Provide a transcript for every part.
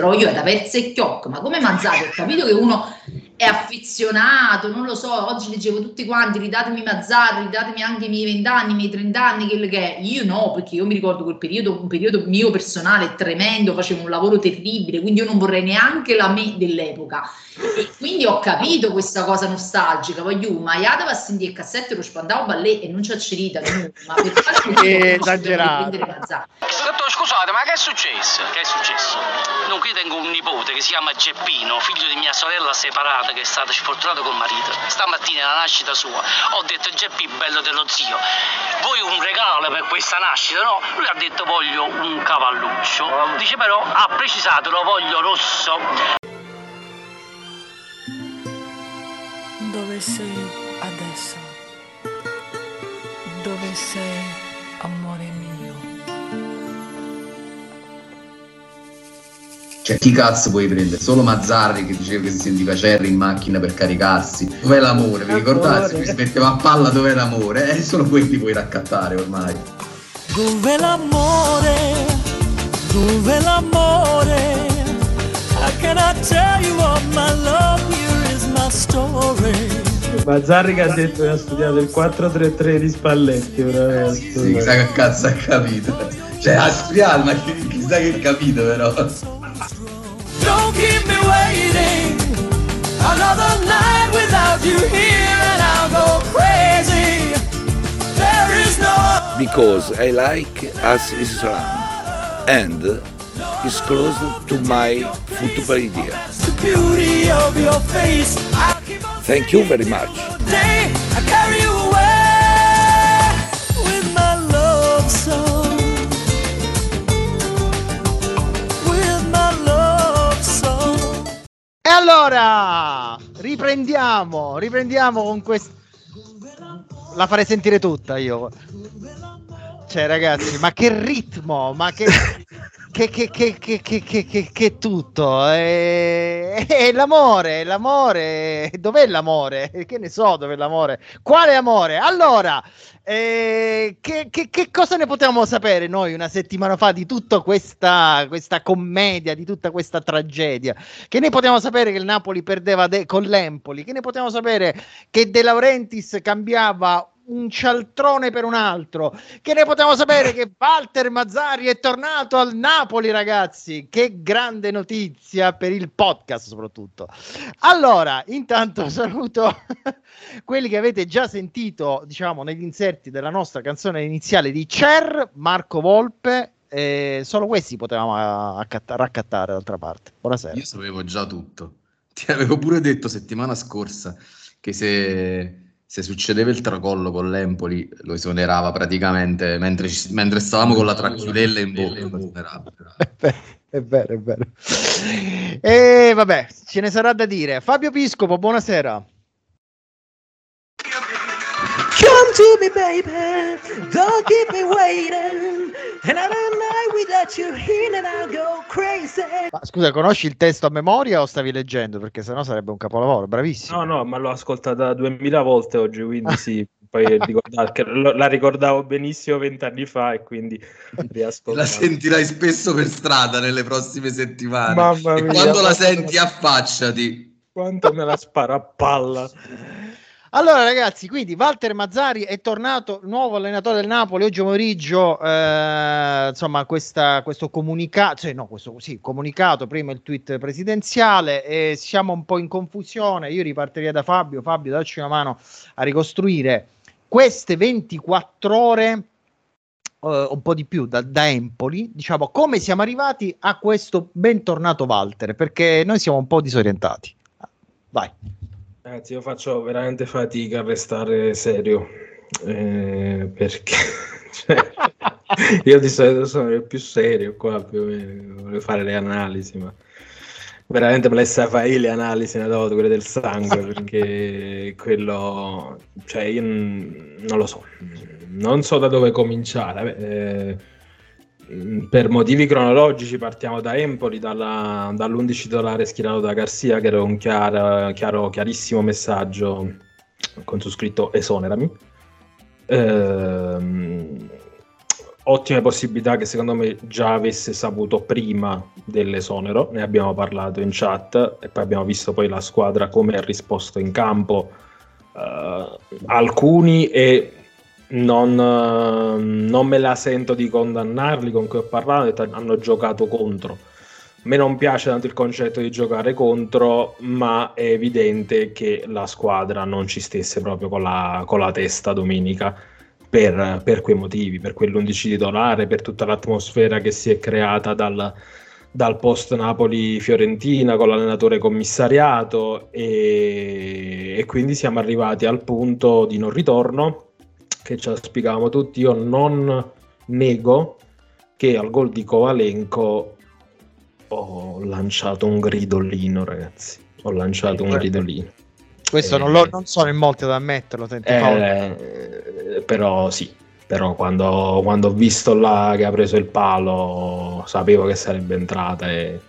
però io da Verze e Chiocco, ma come Mazzari, ho capito che uno è affezionato, non lo so, oggi leggevo tutti quanti, ridatemi Mazzarri, ridatemi anche i miei vent'anni, i miei trent'anni, quello che è. Io no, perché io mi ricordo quel periodo, un periodo mio personale tremendo, facevo un lavoro terribile, quindi io non vorrei neanche la me dell'epoca. E quindi ho capito questa cosa nostalgica, voglio, ma Iada va a sentire il cassetto lo spandavo ballet e non c'è cerita, ma per fare esagerato. Scusate, ma che è successo? Che è successo? Dunque io tengo un nipote che si chiama Geppino, figlio di mia sorella separata che è stata sfortunata col marito. Stamattina alla nascita sua ho detto Geppi bello dello zio, vuoi un regalo per questa nascita? No, lui ha detto voglio un cavalluccio. Dice però ha precisato lo voglio rosso. Dove sei Cioè, chi cazzo puoi prendere? Solo Mazzarri che diceva che si sentiva Cerri in macchina per caricarsi. Dov'è l'amore? Vi ricordate? Mi si metteva a palla dov'è l'amore? Eh, solo quelli puoi raccattare ormai. Dove l'amore? Dove l'amore? I cannot tell you all my love, here is my story. Mazzarri che ha detto che ha studiato il 433 di Spalletti, veramente. Sì, chissà che cazzo ha capito. Cioè, ha studiato, ma chi- chissà che ha capito però. Another night without you here, and I'll go crazy. There is no because I like As Islam and is close to my football idea. the beauty of your face. I keep Thank you very much. E allora, riprendiamo, riprendiamo con questo... La farei sentire tutta io. Cioè, ragazzi, ma che ritmo, ma che... Che, che, che, che, che, che, che, che tutto è, è l'amore, l'amore, dov'è l'amore? Che ne so dov'è l'amore? Quale amore? Allora, eh, che cosa ne potevamo sapere noi una settimana fa di tutta questa, questa commedia, di tutta questa tragedia? Che ne potevamo sapere che il Napoli perdeva de- con l'Empoli? Che ne potevamo sapere che De Laurentiis cambiava un cialtrone per un altro? Che ne potevamo sapere che Walter Mazzari è tornato al Napoli, ragazzi? Che grande notizia per il podcast, soprattutto. Allora, intanto saluto quelli che avete già sentito, diciamo, negli inserti della nostra canzone iniziale di Cher, Marco Volpe. eh, solo questi potevamo ah, accatta- raccattare d'altra parte. Buonasera. Io sapevo già tutto. Ti avevo pure detto settimana scorsa che se, se succedeva il tracollo con l'Empoli lo esonerava praticamente mentre, ci- mentre stavamo con la tracchiudella in bocca. È vero, è vero. E vabbè, ce ne sarà da dire. Fabio Piscopo, buonasera. To me, baby. Don't keep me waiting. Another night without you here, and I'll go crazy. Ma scusa, conosci il testo a memoria o stavi leggendo? Perché sennò sarebbe un capolavoro. Bravissimo. No, no, ma l'ho ascoltata 2000 volte oggi, quindi sì, poi la ricordavo benissimo vent'anni fa e quindi La riascoltavo. sentirai spesso per strada nelle prossime settimane. Mamma e mia, quando la senti, affacciati. Quanto me la spara a palla. Allora, ragazzi, quindi Walter Mazzari è tornato nuovo allenatore del Napoli oggi pomeriggio. eh, insomma, questa- questo comunicato, cioè, no, questo sì, comunicato, prima il tweet presidenziale. E siamo un po' in confusione. Io ripartirei da Fabio. Fabio, dacci una mano a ricostruire queste 24 ore. eh, un po' di più da, da Empoli, diciamo come siamo arrivati a questo bentornato Walter perché noi siamo un po' disorientati. Vai. Ragazzi, io faccio veramente fatica a restare serio eh, perché cioè, io di solito sono il più serio qua più o meno, volevo fare le analisi, ma veramente me le sai fare le analisi una volta, quelle del sangue, perché quello, cioè io non lo so, non so da dove cominciare. Vabbè, eh, Per motivi cronologici partiamo da Empoli, dalla- dall'11 titolare schierato da Garcia, che era un chiaro, chiaro- chiarissimo messaggio con su scritto esonerami. Ehm, ottime possibilità che secondo me già avesse saputo prima dell'esonero, ne abbiamo parlato in chat e poi abbiamo visto poi la squadra come ha risposto in campo. Uh, alcuni e non, uh, non, me la sento di condannarli con cui ho parlato, hanno giocato contro. A me non piace tanto il concetto di giocare contro, ma è evidente che la squadra non ci stesse proprio con la, con la testa domenica per, per, quei motivi, per quell'11 titolare, per tutta l'atmosfera che si è creata dal, dal post Napoli-Fiorentina con l'allenatore commissariato e, e, quindi siamo arrivati al punto di non ritorno che ci spiegavamo tutti. Io non nego che al gol di Kovalenko ho lanciato un gridolino, ragazzi. Ho lanciato un gridolino. Questo eh, non, lo, non, sono in molti ad ammetterlo. Eh, però sì, però quando, quando, ho visto là che ha preso il palo sapevo che sarebbe entrata e,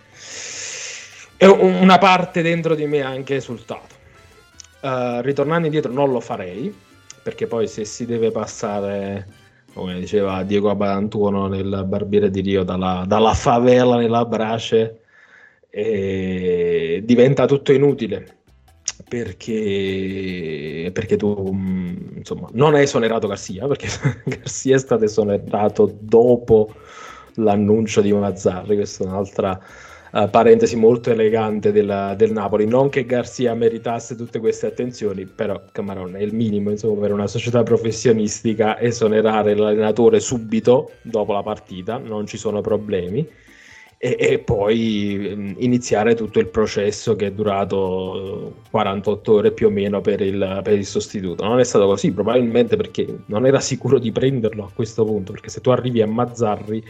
e una parte dentro di me ha anche esultato. Uh, ritornando indietro non lo farei, perché poi se si deve passare, come diceva Diego Abadantuono nel Barbiere di Rio, dalla, dalla favela nella brace, diventa tutto inutile. Perché, perché tu mm, insomma, non hai esonerato Garcia, perché Garcia è stato esonerato dopo l'annuncio di Mazzarri, questa è un'altra uh, parentesi molto elegante della, del Napoli. Non che Garcia meritasse tutte queste attenzioni, però Camarone è il minimo insomma, per una società professionistica esonerare l'allenatore subito dopo la partita, non ci sono problemi e, e poi iniziare tutto il processo che è durato 48 ore più o meno per il, per il sostituto. Non è stato così, probabilmente perché non era sicuro di prenderlo a questo punto, perché se tu arrivi a Mazzarri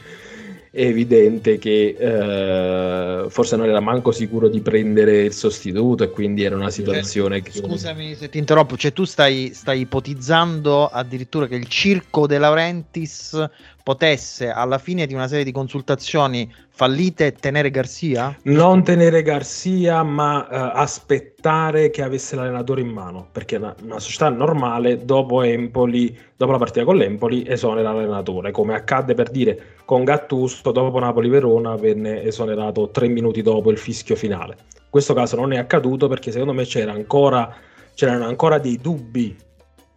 è evidente che eh, forse non era manco sicuro di prendere il sostituto e quindi era una situazione cioè, che... Scusami se ti interrompo, cioè tu stai, stai ipotizzando addirittura che il circo De Laurentiis potesse alla fine di una serie di consultazioni fallite tenere Garcia? Non tenere Garcia, ma uh, aspettare che avesse l'allenatore in mano, perché una, una, società normale dopo Empoli, dopo la partita con l'Empoli, esonera l'allenatore, come accadde per dire con Gattusto dopo Napoli-Verona venne esonerato tre minuti dopo il fischio finale. In questo caso non è accaduto perché secondo me c'era ancora, c'erano ancora dei dubbi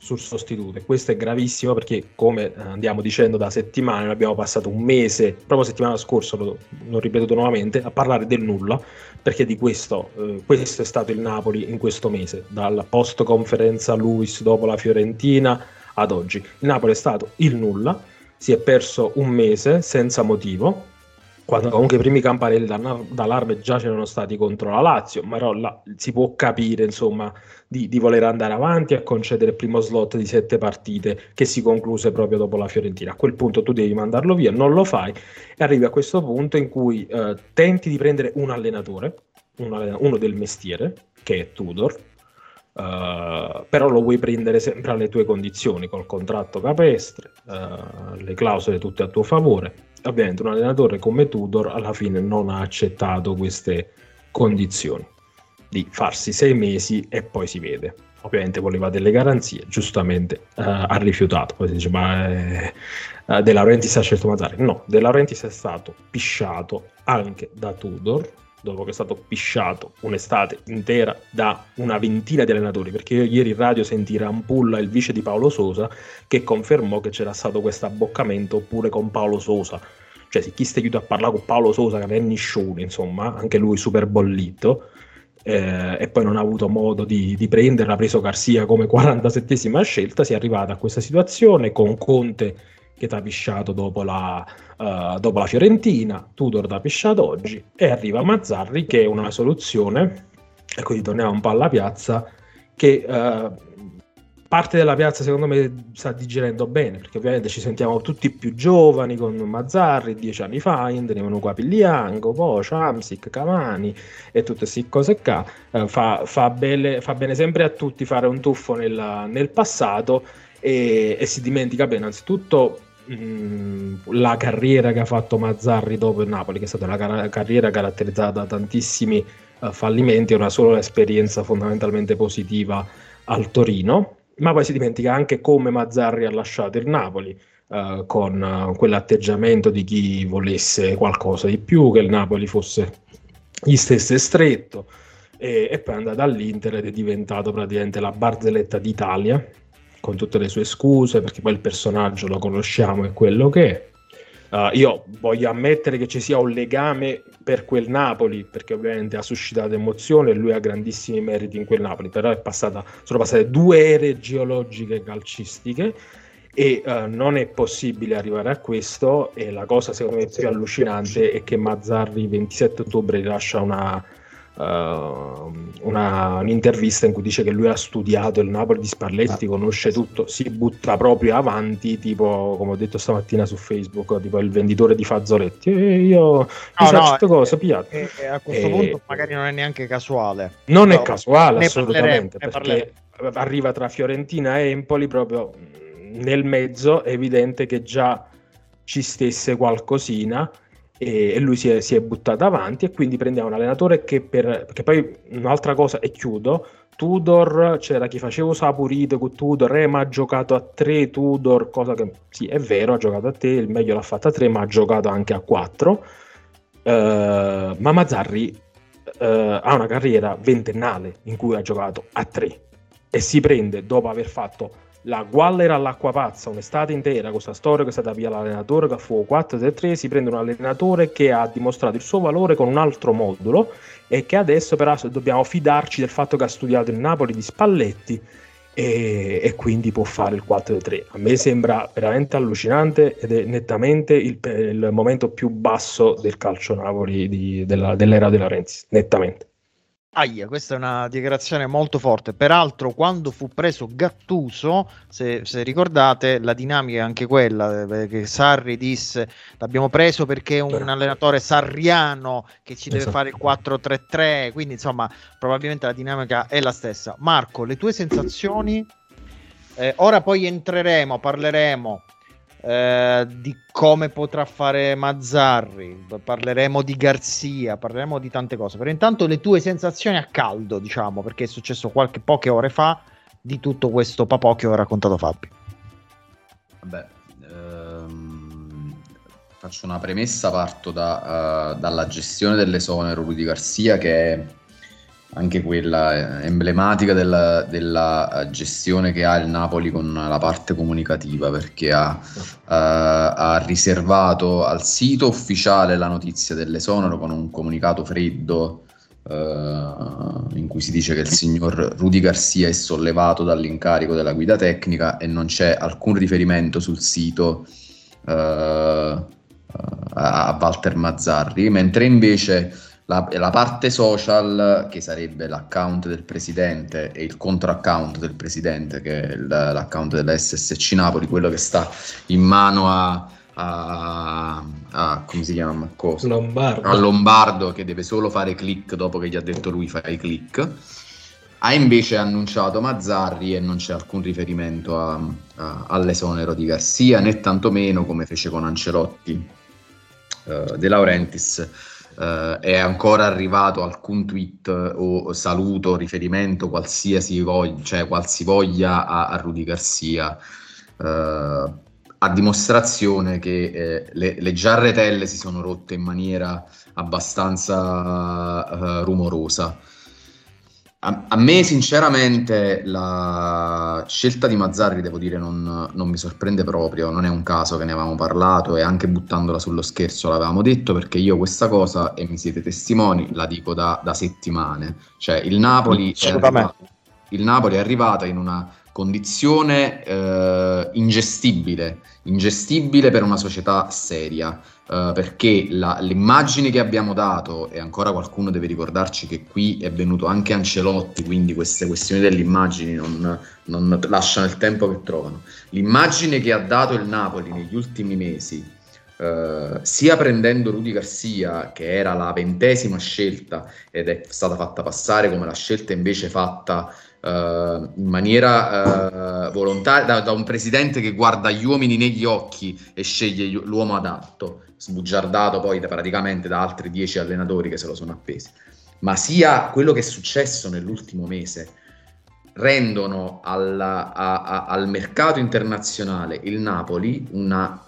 sul sostituto. E questo è gravissimo perché, come eh, andiamo dicendo da settimane, abbiamo passato un mese, proprio settimana scorsa, lo, l'ho ripetuto nuovamente, a parlare del nulla, perché di questo, eh, questo è stato il Napoli in questo mese, dalla post conferenza Luis dopo la Fiorentina ad oggi. Il Napoli è stato il nulla, si è perso un mese senza motivo, quando comunque i primi campanelli d'allarme già c'erano stati contro la Lazio, ma là si può capire insomma di, di, voler andare avanti a concedere il primo slot di sette partite che si concluse proprio dopo la Fiorentina. A quel punto tu devi mandarlo via, non lo fai e arrivi a questo punto in cui eh, tenti di prendere un allenatore, un allenatore, uno del mestiere, che è Tudor, Uh, però lo vuoi prendere sempre alle tue condizioni, col contratto capestre, uh, le clausole tutte a tuo favore. Ovviamente un allenatore come Tudor alla fine non ha accettato queste condizioni di farsi sei mesi e poi si vede. Ovviamente voleva delle garanzie, giustamente uh, ha rifiutato. Poi si dice: Ma eh, De Laurentiis ha scelto Mazzari. No, De Laurentiis è stato pisciato anche da Tudor dopo che è stato pisciato un'estate intera da una ventina di allenatori, perché io ieri in radio sentì Rampulla, il vice di Paolo Sosa, che confermò che c'era stato questo abboccamento pure con Paolo Sosa. Cioè, se chi sta chiuso a parlare con Paolo Sosa, che è niscione, insomma, anche lui super bollito, eh, e poi non ha avuto modo di, di prenderla, ha preso Garcia come 47esima scelta, si è arrivata a questa situazione con Conte che ti ha pisciato dopo la, uh, dopo la Fiorentina, Tudor ti ha pisciato oggi e arriva Mazzarri che è una soluzione, e quindi torniamo un po' alla piazza, che uh, parte della piazza secondo me sta digerendo bene, perché ovviamente ci sentiamo tutti più giovani con Mazzarri, dieci anni fa, venivano qua Piglianco, poi Chamsic, Cavani e tutte queste cose qua, uh, fa, fa, belle, fa, bene sempre a tutti fare un tuffo nel, nel passato e, e si dimentica bene innanzitutto Mm, la carriera che ha fatto Mazzarri dopo il Napoli, che è stata una car- carriera caratterizzata da tantissimi uh, fallimenti, una sola esperienza fondamentalmente positiva al Torino, ma poi si dimentica anche come Mazzarri ha lasciato il Napoli. eh, con eh, quell'atteggiamento di chi volesse qualcosa di più, che il Napoli fosse gli stesse stretto e, e poi è andato all'Inter ed è diventato praticamente la barzelletta d'Italia con tutte le sue scuse perché poi il personaggio lo conosciamo è quello che è. Uh, io voglio ammettere che ci sia un legame per quel Napoli, perché ovviamente ha suscitato emozione e lui ha grandissimi meriti in quel Napoli, però passata, sono passate due ere geologiche calcistiche e uh, non è possibile arrivare a questo e la cosa secondo me più allucinante è che Mazzarri il 27 ottobre rilascia una, una, un'intervista in cui dice che lui ha studiato il Napoli di Spalletti, conosce tutto, si butta proprio avanti, tipo come ho detto stamattina su Facebook, tipo il venditore di fazzoletti. E io No, no, no, certe cose, e- pigliate. e- e a questo E- punto magari non è neanche casuale. Non è casuale ne assolutamente, ne perché arriva tra Fiorentina e Empoli proprio nel mezzo, è evidente che già ci stesse qualcosina e, lui si è, si è buttato avanti e quindi prendiamo un allenatore che per... perché poi un'altra cosa, e chiudo, Tudor, c'era chi faceva Sapurito con Tudor, eh, ma ha giocato a 3 Tudor, cosa che sì è vero, ha giocato a 3, il meglio l'ha fatta a 3, ma ha giocato anche a 4. Eh, ma Mazzarri eh, ha una carriera ventennale in cui ha giocato a 3 e si prende dopo aver fatto la Guallera all'acqua pazza un'estate intera, questa storia che è stata via l'allenatore che fu 4-3, si prende un allenatore che ha dimostrato il suo valore con un altro modulo e che adesso però dobbiamo fidarci del fatto che ha studiato il Napoli di Spalletti e, e quindi può fare il 4-3. A me sembra veramente allucinante ed è nettamente il, il momento più basso del calcio Napoli di- della- dell'era della Renzi, nettamente. Aia, questa è una dichiarazione molto forte. Peraltro, quando fu preso Gattuso, se, se ricordate, la dinamica è anche quella eh, che Sarri disse: L'abbiamo preso perché è un allenatore sarriano che ci deve Esatto. fare il 4-3-3. Quindi, insomma, probabilmente la dinamica è la stessa. Marco, le tue sensazioni? Eh, ora poi entreremo, parleremo eh, di come potrà fare Mazzarri, parleremo di Garzia, parleremo di tante cose. Però intanto le tue sensazioni a caldo, diciamo, perché è successo qualche poche ore fa di tutto questo papò che ho raccontato Fabio. Vabbè, ehm, faccio una premessa, parto da, eh, dalla gestione dell'esonero Rudy Garcia, che anche quella eh, emblematica della, della, eh, gestione che ha il Napoli con la parte comunicativa, perché ha, eh, ha riservato al sito ufficiale la notizia dell'esonero con un comunicato freddo eh, in cui si dice che il signor Rudy Garcia è sollevato dall'incarico della guida tecnica e non c'è alcun riferimento sul sito a, a Walter Mazzarri, mentre invece la, la parte social, che sarebbe l'account del presidente e il contra-account del presidente, che è il- l'account della SSC Napoli, quello che sta in mano a, a- a- come si chiama? Cosa? Lombardo. a Lombardo che deve solo fare click dopo che gli ha detto lui fai click ha invece annunciato Mazzarri e non c'è alcun riferimento a- all'esonero di Garcia né tantomeno come fece con Ancelotti eh, De Laurentiis eh, è ancora arrivato alcun tweet o saluto riferimento qualsiasi voglia, cioè qualsivoglia a, a Rudy Garcia eh, a dimostrazione che eh, le, le giarretelle si sono rotte in maniera abbastanza eh, rumorosa. A, a me sinceramente la scelta di Mazzarri, devo dire, non, non mi sorprende proprio, non è un caso che ne avevamo parlato e anche buttandola sullo scherzo l'avevamo detto perché io questa cosa, e mi siete testimoni, la dico da, da settimane. Cioè il Napoli, è arrivato, il Napoli è arrivato in una condizione eh, ingestibile, ingestibile per una società seria, eh, perché la- l'immagine che abbiamo dato, e ancora qualcuno deve ricordarci che qui è venuto anche Ancelotti, quindi queste questioni delle immagini non, non lasciano il tempo che trovano. L'immagine che ha dato il Napoli negli ultimi mesi, eh, sia prendendo Rudy Garcia, che era la ventesima scelta ed è stata fatta passare come la scelta invece fatta in maniera eh, volontaria da, da un presidente che guarda gli uomini negli occhi e sceglie gli- l'uomo adatto, sbugiardato poi da- praticamente da altri dieci allenatori che se lo sono appesi, ma sia quello che è successo nell'ultimo mese. rendono alla- a- a- al mercato internazionale il Napoli una,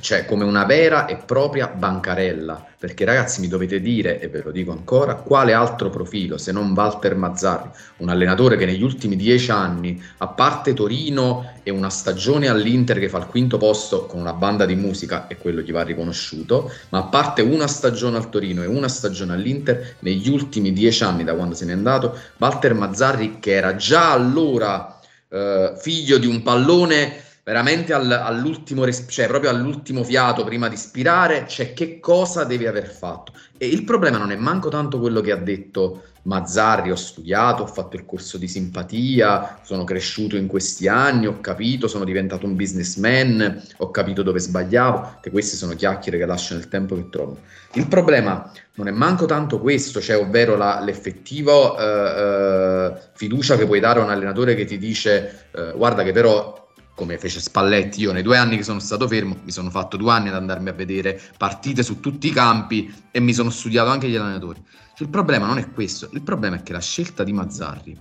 cioè come una vera e propria bancarella. Perché ragazzi mi dovete dire, e ve lo dico ancora, quale altro profilo se non Walter Mazzarri, un allenatore che negli ultimi dieci anni, a parte Torino e una stagione all'Inter che fa il quinto posto con una banda di musica, e quello gli va riconosciuto, ma a parte una stagione al Torino e una stagione all'Inter, negli ultimi dieci anni da quando se n'è andato, Walter Mazzarri che era già allora eh, figlio di un pallone veramente al- all'ultimo, res- cioè proprio all'ultimo fiato prima di spirare, cioè che cosa deve aver fatto. E il problema non è manco tanto quello che ha detto Mazzarri, ho studiato, ho fatto il corso di simpatia, sono cresciuto in questi anni, ho capito, sono diventato un businessman, ho capito dove sbagliavo, che queste sono chiacchiere che lasciano il tempo che trovano. Il problema non è manco tanto questo, cioè ovvero la, l'effettivo eh, eh, fiducia che puoi dare a un allenatore che ti dice eh, guarda che però come fece Spalletti, io nei due anni che sono stato fermo mi sono fatto due anni ad andarmi a vedere partite su tutti i campi e mi sono studiato anche gli allenatori. Il problema non è questo, il problema è che la scelta di Mazzarri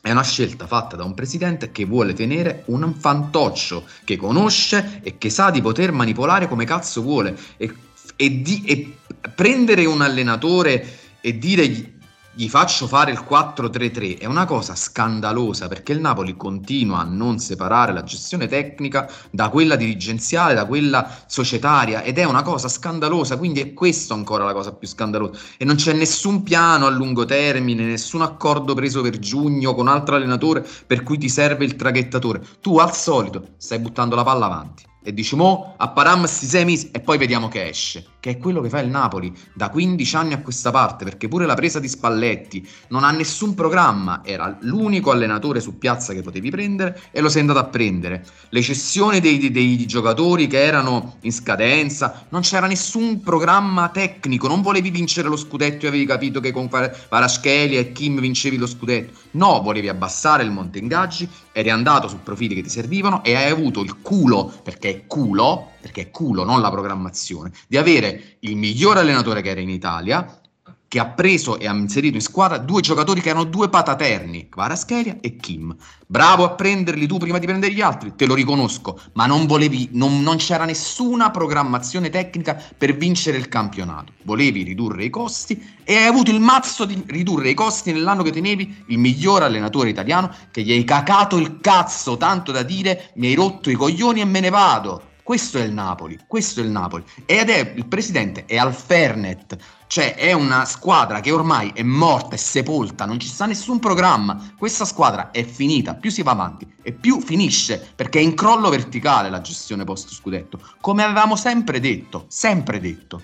è una scelta fatta da un presidente che vuole tenere un fantoccio che conosce e che sa di poter manipolare come cazzo vuole e, e di, e prendere un allenatore e dire gli, faccio fare il 4-3-3 è una cosa scandalosa perché il Napoli continua a non separare la gestione tecnica da quella dirigenziale, da quella societaria ed è una cosa scandalosa, quindi è questo ancora la cosa più scandalosa. E non c'è nessun piano a lungo termine, nessun accordo preso per giugno con altro allenatore per cui ti serve il traghettatore. Tu al solito stai buttando la palla avanti e dici mo a Param sti sei mesi e poi vediamo che esce, che è quello che fa il Napoli da 15 anni a questa parte, perché pure la presa di Spalletti non ha nessun programma, era l'unico allenatore su piazza che potevi prendere e lo sei andato a prendere. Le cessioni dei, dei- dei giocatori che erano in scadenza, non c'era nessun programma tecnico, non volevi vincere lo scudetto e avevi capito che con Parascheli e Kim vincevi lo scudetto. No, volevi abbassare il monte ingaggi, eri andato su profili che ti servivano e hai avuto il culo, perché è culo, perché è culo, non la programmazione, di avere il miglior allenatore che era in Italia, che ha preso e ha inserito in squadra due giocatori che erano due pataterni, Kvaratskhelia e Kim. Bravo a prenderli tu prima di prendere gli altri, te lo riconosco, ma non volevi, non, non c'era nessuna programmazione tecnica per vincere il campionato. Volevi ridurre i costi e hai avuto il mazzo di ridurre i costi nell'anno che tenevi il miglior allenatore italiano che gli hai cacato il cazzo tanto da dire mi hai rotto i coglioni e me ne vado. Questo è il Napoli, questo è il Napoli. Ed è il presidente è al Fernet, cioè è una squadra che ormai è morta, è sepolta, non ci sta nessun programma. Questa squadra è finita, più si va avanti e più finisce, perché è in crollo verticale la gestione post scudetto, come avevamo sempre detto, sempre detto.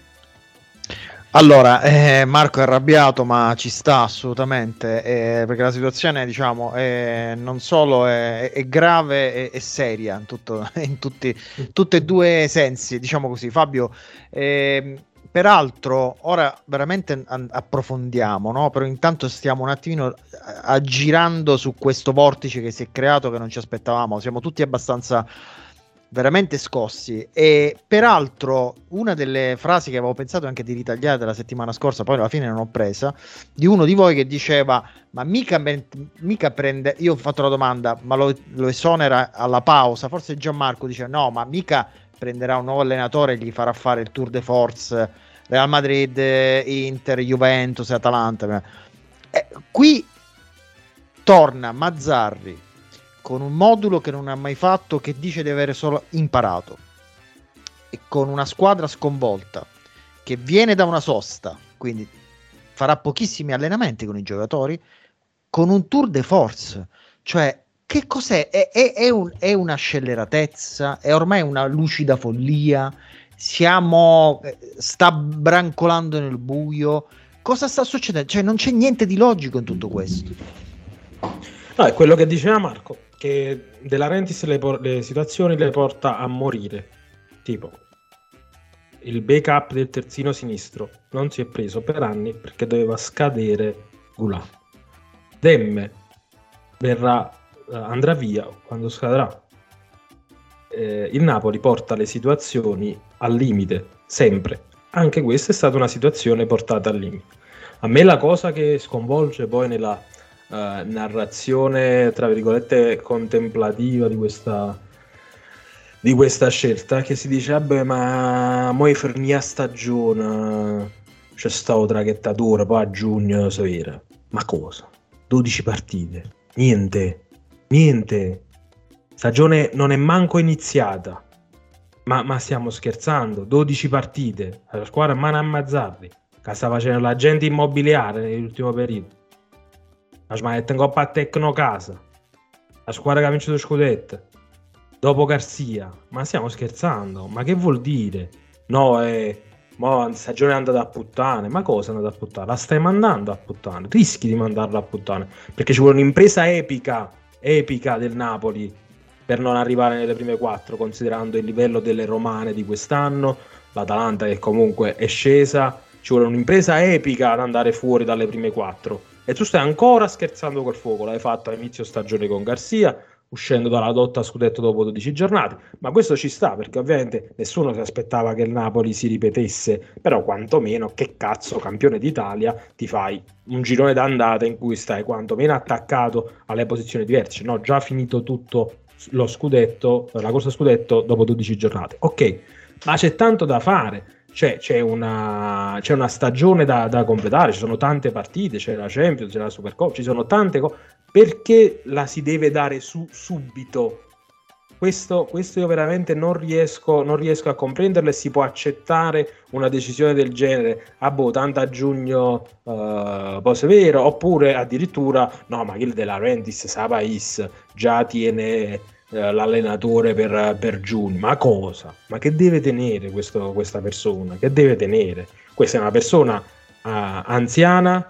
Allora, eh, Marco è arrabbiato, ma ci sta assolutamente, eh, perché la situazione, diciamo, è- non solo è, è grave, è, è seria in, tutto- in tutti, tutti e due sensi, diciamo così. Fabio, ehm, peraltro, ora veramente approfondiamo, no? Però intanto stiamo un attimino eh, aggirando su questo vortice che si è creato che non ci aspettavamo. Siamo tutti abbastanza veramente scossi. E peraltro una delle frasi che avevo pensato anche di ritagliare la settimana scorsa poi alla fine non ho presa di uno di voi che diceva ma mica, mica prende io ho fatto la domanda ma lo, lo esonera alla pausa? Forse Gianmarco dice no ma mica prenderà un nuovo allenatore e gli farà fare il tour de force Real Madrid Inter Juventus Atalanta. Eh, qui torna Mazzarri con un modulo che non ha mai fatto, che dice di avere solo imparato, e con una squadra sconvolta, che viene da una sosta, quindi farà pochissimi allenamenti con i giocatori, con un tour de force, cioè che cos'è? È, è- è un- è una scelleratezza, è ormai una lucida follia, siamo, eh, sta brancolando nel buio, cosa sta succedendo? Cioè non c'è niente di logico in tutto questo. No, è quello che diceva Marco, che De Laurentiis le, por- le situazioni le porta a morire. Tipo, il backup del terzino sinistro non si è preso per anni perché doveva scadere Goulart. Demme verrà, eh, andrà via quando scadrà. Eh, il Napoli porta le situazioni al limite, sempre. Anche questa è stata una situazione portata al limite. A me la cosa che sconvolge poi nella eh, narrazione, tra virgolette, contemplativa di questa, di questa scelta, che si dice, vabbè, ma mo è finita stagione, c'è stato traghettatore, poi a giugno si vera. Ma cosa? 12 partite, niente, niente. Stagione non è manco iniziata. Ma, ma stiamo scherzando? 12 partite, la squadra a mano ammazzarli, che sta facendo l'agente immobiliare nell'ultimo periodo. La smaglietta in Coppa a Tecnocasa, la squadra che ha vinto lo scudetto, dopo Garcia. Ma stiamo scherzando? Ma che vuol dire? No, è... Mo, la stagione è andata a puttane. Ma cosa è andata a puttane? La stai mandando a puttane. Rischi di mandarla a puttane. Perché ci vuole un'impresa epica, epica del Napoli per non arrivare nelle prime quattro, considerando il livello delle romane di quest'anno, l'Atalanta che comunque è scesa, ci vuole un'impresa epica ad andare fuori dalle prime quattro. E tu stai ancora scherzando col fuoco, l'hai fatto a inizio stagione con Garcia, uscendo dalla dotta a scudetto dopo 12 giornate, ma questo ci sta perché ovviamente nessuno si aspettava che il Napoli si ripetesse, però quantomeno che cazzo campione d'Italia ti fai un girone d'andata in cui stai quantomeno attaccato alle posizioni diverse, no? Già finito tutto lo scudetto, la corsa scudetto dopo 12 giornate. Ok, ma c'è tanto da fare. C'è, c'è, una, c'è una stagione da, da completare, ci sono tante partite, c'è la Champions, c'è la Supercoppa, ci sono tante cose. Perché la si deve dare su subito? Questo, questo io veramente non riesco, non riesco a comprenderlo e si può accettare una decisione del genere, ah boh, tanto a giugno uh, poi è vero, oppure addirittura no, ma il della Rendis Savais già tiene eh, l'allenatore per, per, giugno. Ma cosa? Ma che deve tenere questo, questa persona? Che deve tenere? Questa è una persona uh, anziana,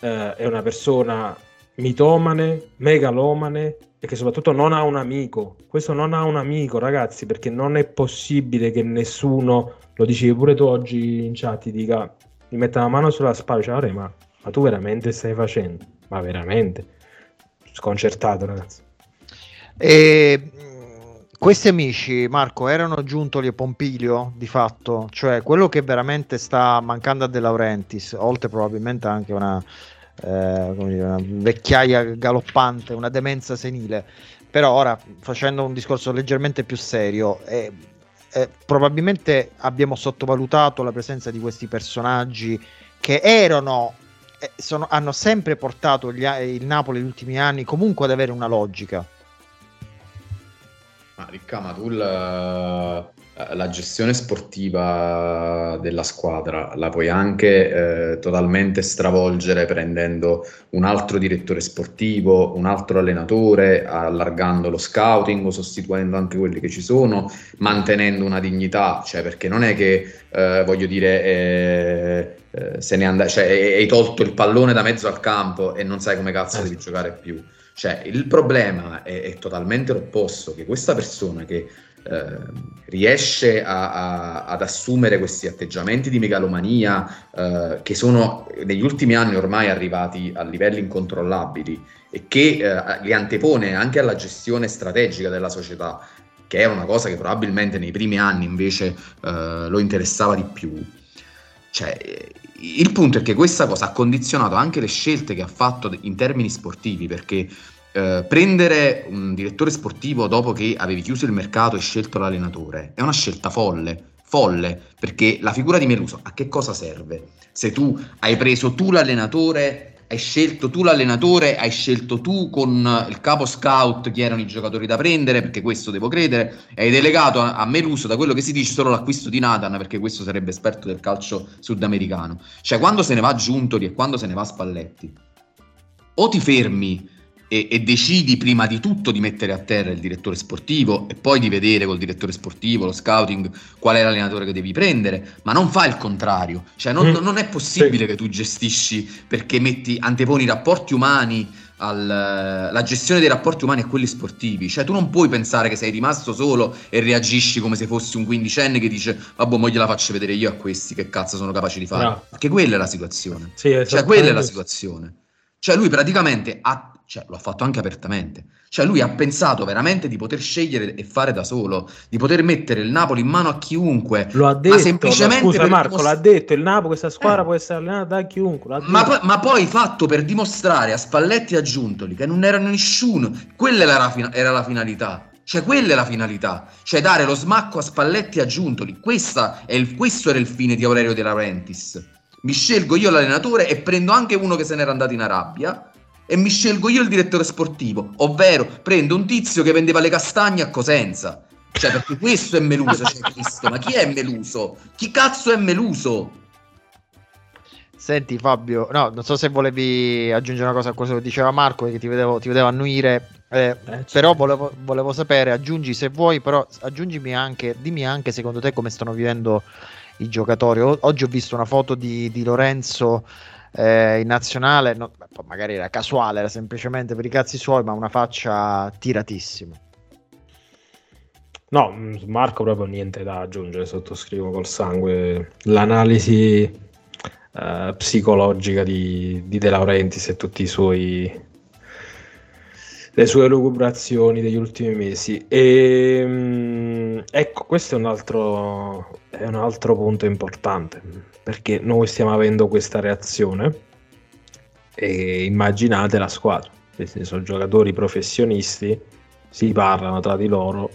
uh, è una persona mitomane, megalomane e che soprattutto non ha un amico. Questo non ha un amico, ragazzi, perché non è possibile che nessuno, lo dicevi pure tu oggi in chat, ti dica, mi metta la mano sulla spalla, cioè, ma, ma tu veramente stai facendo? Ma veramente? Sconcertato, ragazzi. E questi amici, Marco, erano Giuntoli e Pompilio di fatto, cioè quello che veramente sta mancando a De Laurentiis, oltre probabilmente anche una, eh, dire, una vecchiaia galoppante, una demenza senile. Però ora facendo un discorso leggermente più serio, eh, eh, probabilmente abbiamo sottovalutato la presenza di questi personaggi che erano sono, hanno sempre portato gli, il Napoli negli ultimi anni comunque ad avere una logica ma Ricca, ma tu la, la, gestione sportiva della squadra la puoi anche eh, totalmente stravolgere prendendo un altro direttore sportivo, un altro allenatore, allargando lo scouting o sostituendo anche quelli che ci sono, mantenendo una dignità, cioè perché non è che eh, voglio dire eh, eh se ne and- cioè, hai tolto il pallone da mezzo al campo e non sai come cazzo devi esatto. giocare più cioè, il problema è, è totalmente l'opposto, che questa persona che eh, riesce a, a, ad assumere questi atteggiamenti di megalomania eh, che sono negli ultimi anni ormai arrivati a livelli incontrollabili e che eh, li antepone anche alla gestione strategica della società, che era una cosa che probabilmente nei primi anni invece eh, lo interessava di più. Cioè, il punto è che questa cosa ha condizionato anche le scelte che ha fatto in termini sportivi, perché eh, prendere un direttore sportivo dopo che avevi chiuso il mercato e scelto l'allenatore è una scelta folle, folle, perché la figura di Meluso a che cosa serve? Se tu hai preso tu l'allenatore hai scelto tu l'allenatore, hai scelto tu con il capo scout chi erano i giocatori da prendere, perché questo devo credere, hai delegato a, a Meluso, da quello che si dice, solo l'acquisto di Nathan, perché questo sarebbe esperto del calcio sudamericano. Cioè, quando se ne va Giuntoli e quando se ne va Spalletti, o ti fermi e, e, decidi prima di tutto di mettere a terra il direttore sportivo e poi di vedere col direttore sportivo, lo scouting, qual è l'allenatore che devi prendere, ma non fa il contrario. Cioè non, mm. non è possibile sì. che tu gestisci perché metti, anteponi i rapporti umani alla gestione dei rapporti umani a quelli sportivi. Cioè tu non puoi pensare che sei rimasto solo e reagisci come se fossi un quindicenne che dice vabbè mo gliela faccio vedere io a questi che cazzo sono capaci di fare. No. Perché quella è la situazione. Sì, cioè quella è la situazione. Cioè lui praticamente ha cioè lo ha fatto anche apertamente. Cioè lui ha pensato veramente di poter scegliere e fare da solo, di poter mettere il Napoli in mano a chiunque. Lo ha detto, ma semplicemente scusa per Marco, dimos- l'ha detto, il Napoli questa squadra Eh. può essere allenata da chiunque. Ma, poi- ma poi fatto per dimostrare a Spalletti e a Giuntoli che non era nessuno, quella era la, fina- era la finalità. Cioè, quella è la finalità, cioè dare lo smacco a Spalletti e a Giuntoli. Il- questo era il fine di Aurelio De Laurentiis. Mi scelgo io l'allenatore e prendo anche uno che se n'era andato in Arabia e mi scelgo io il direttore sportivo, ovvero prendo un tizio che vendeva le castagne a Cosenza. Cioè, perché questo è Meluso, cioè Cristo, ma chi è Meluso? Chi cazzo è Meluso? Senti Fabio, no, non so se volevi aggiungere una cosa a quello che diceva Marco, che ti vedevo, ti vedevo annuire, eh, Eh, certo. però volevo, volevo sapere, aggiungi se vuoi, però aggiungimi anche, dimmi anche secondo te come stanno vivendo i giocatori. O- oggi ho visto una foto di, di Lorenzo eh, in nazionale, no, magari era casuale, era semplicemente per i cazzi suoi, ma una faccia tiratissima. No, mm, Marco proprio niente da aggiungere, sottoscrivo col sangue l'analisi eh, psicologica di, di De Laurentiis e tutti i suoi le sue lucubrazioni degli ultimi mesi. E mm, ecco, questo è un altro è un altro punto importante perché noi stiamo avendo questa reazione e immaginate la squadra, nel senso giocatori professionisti si parlano tra di loro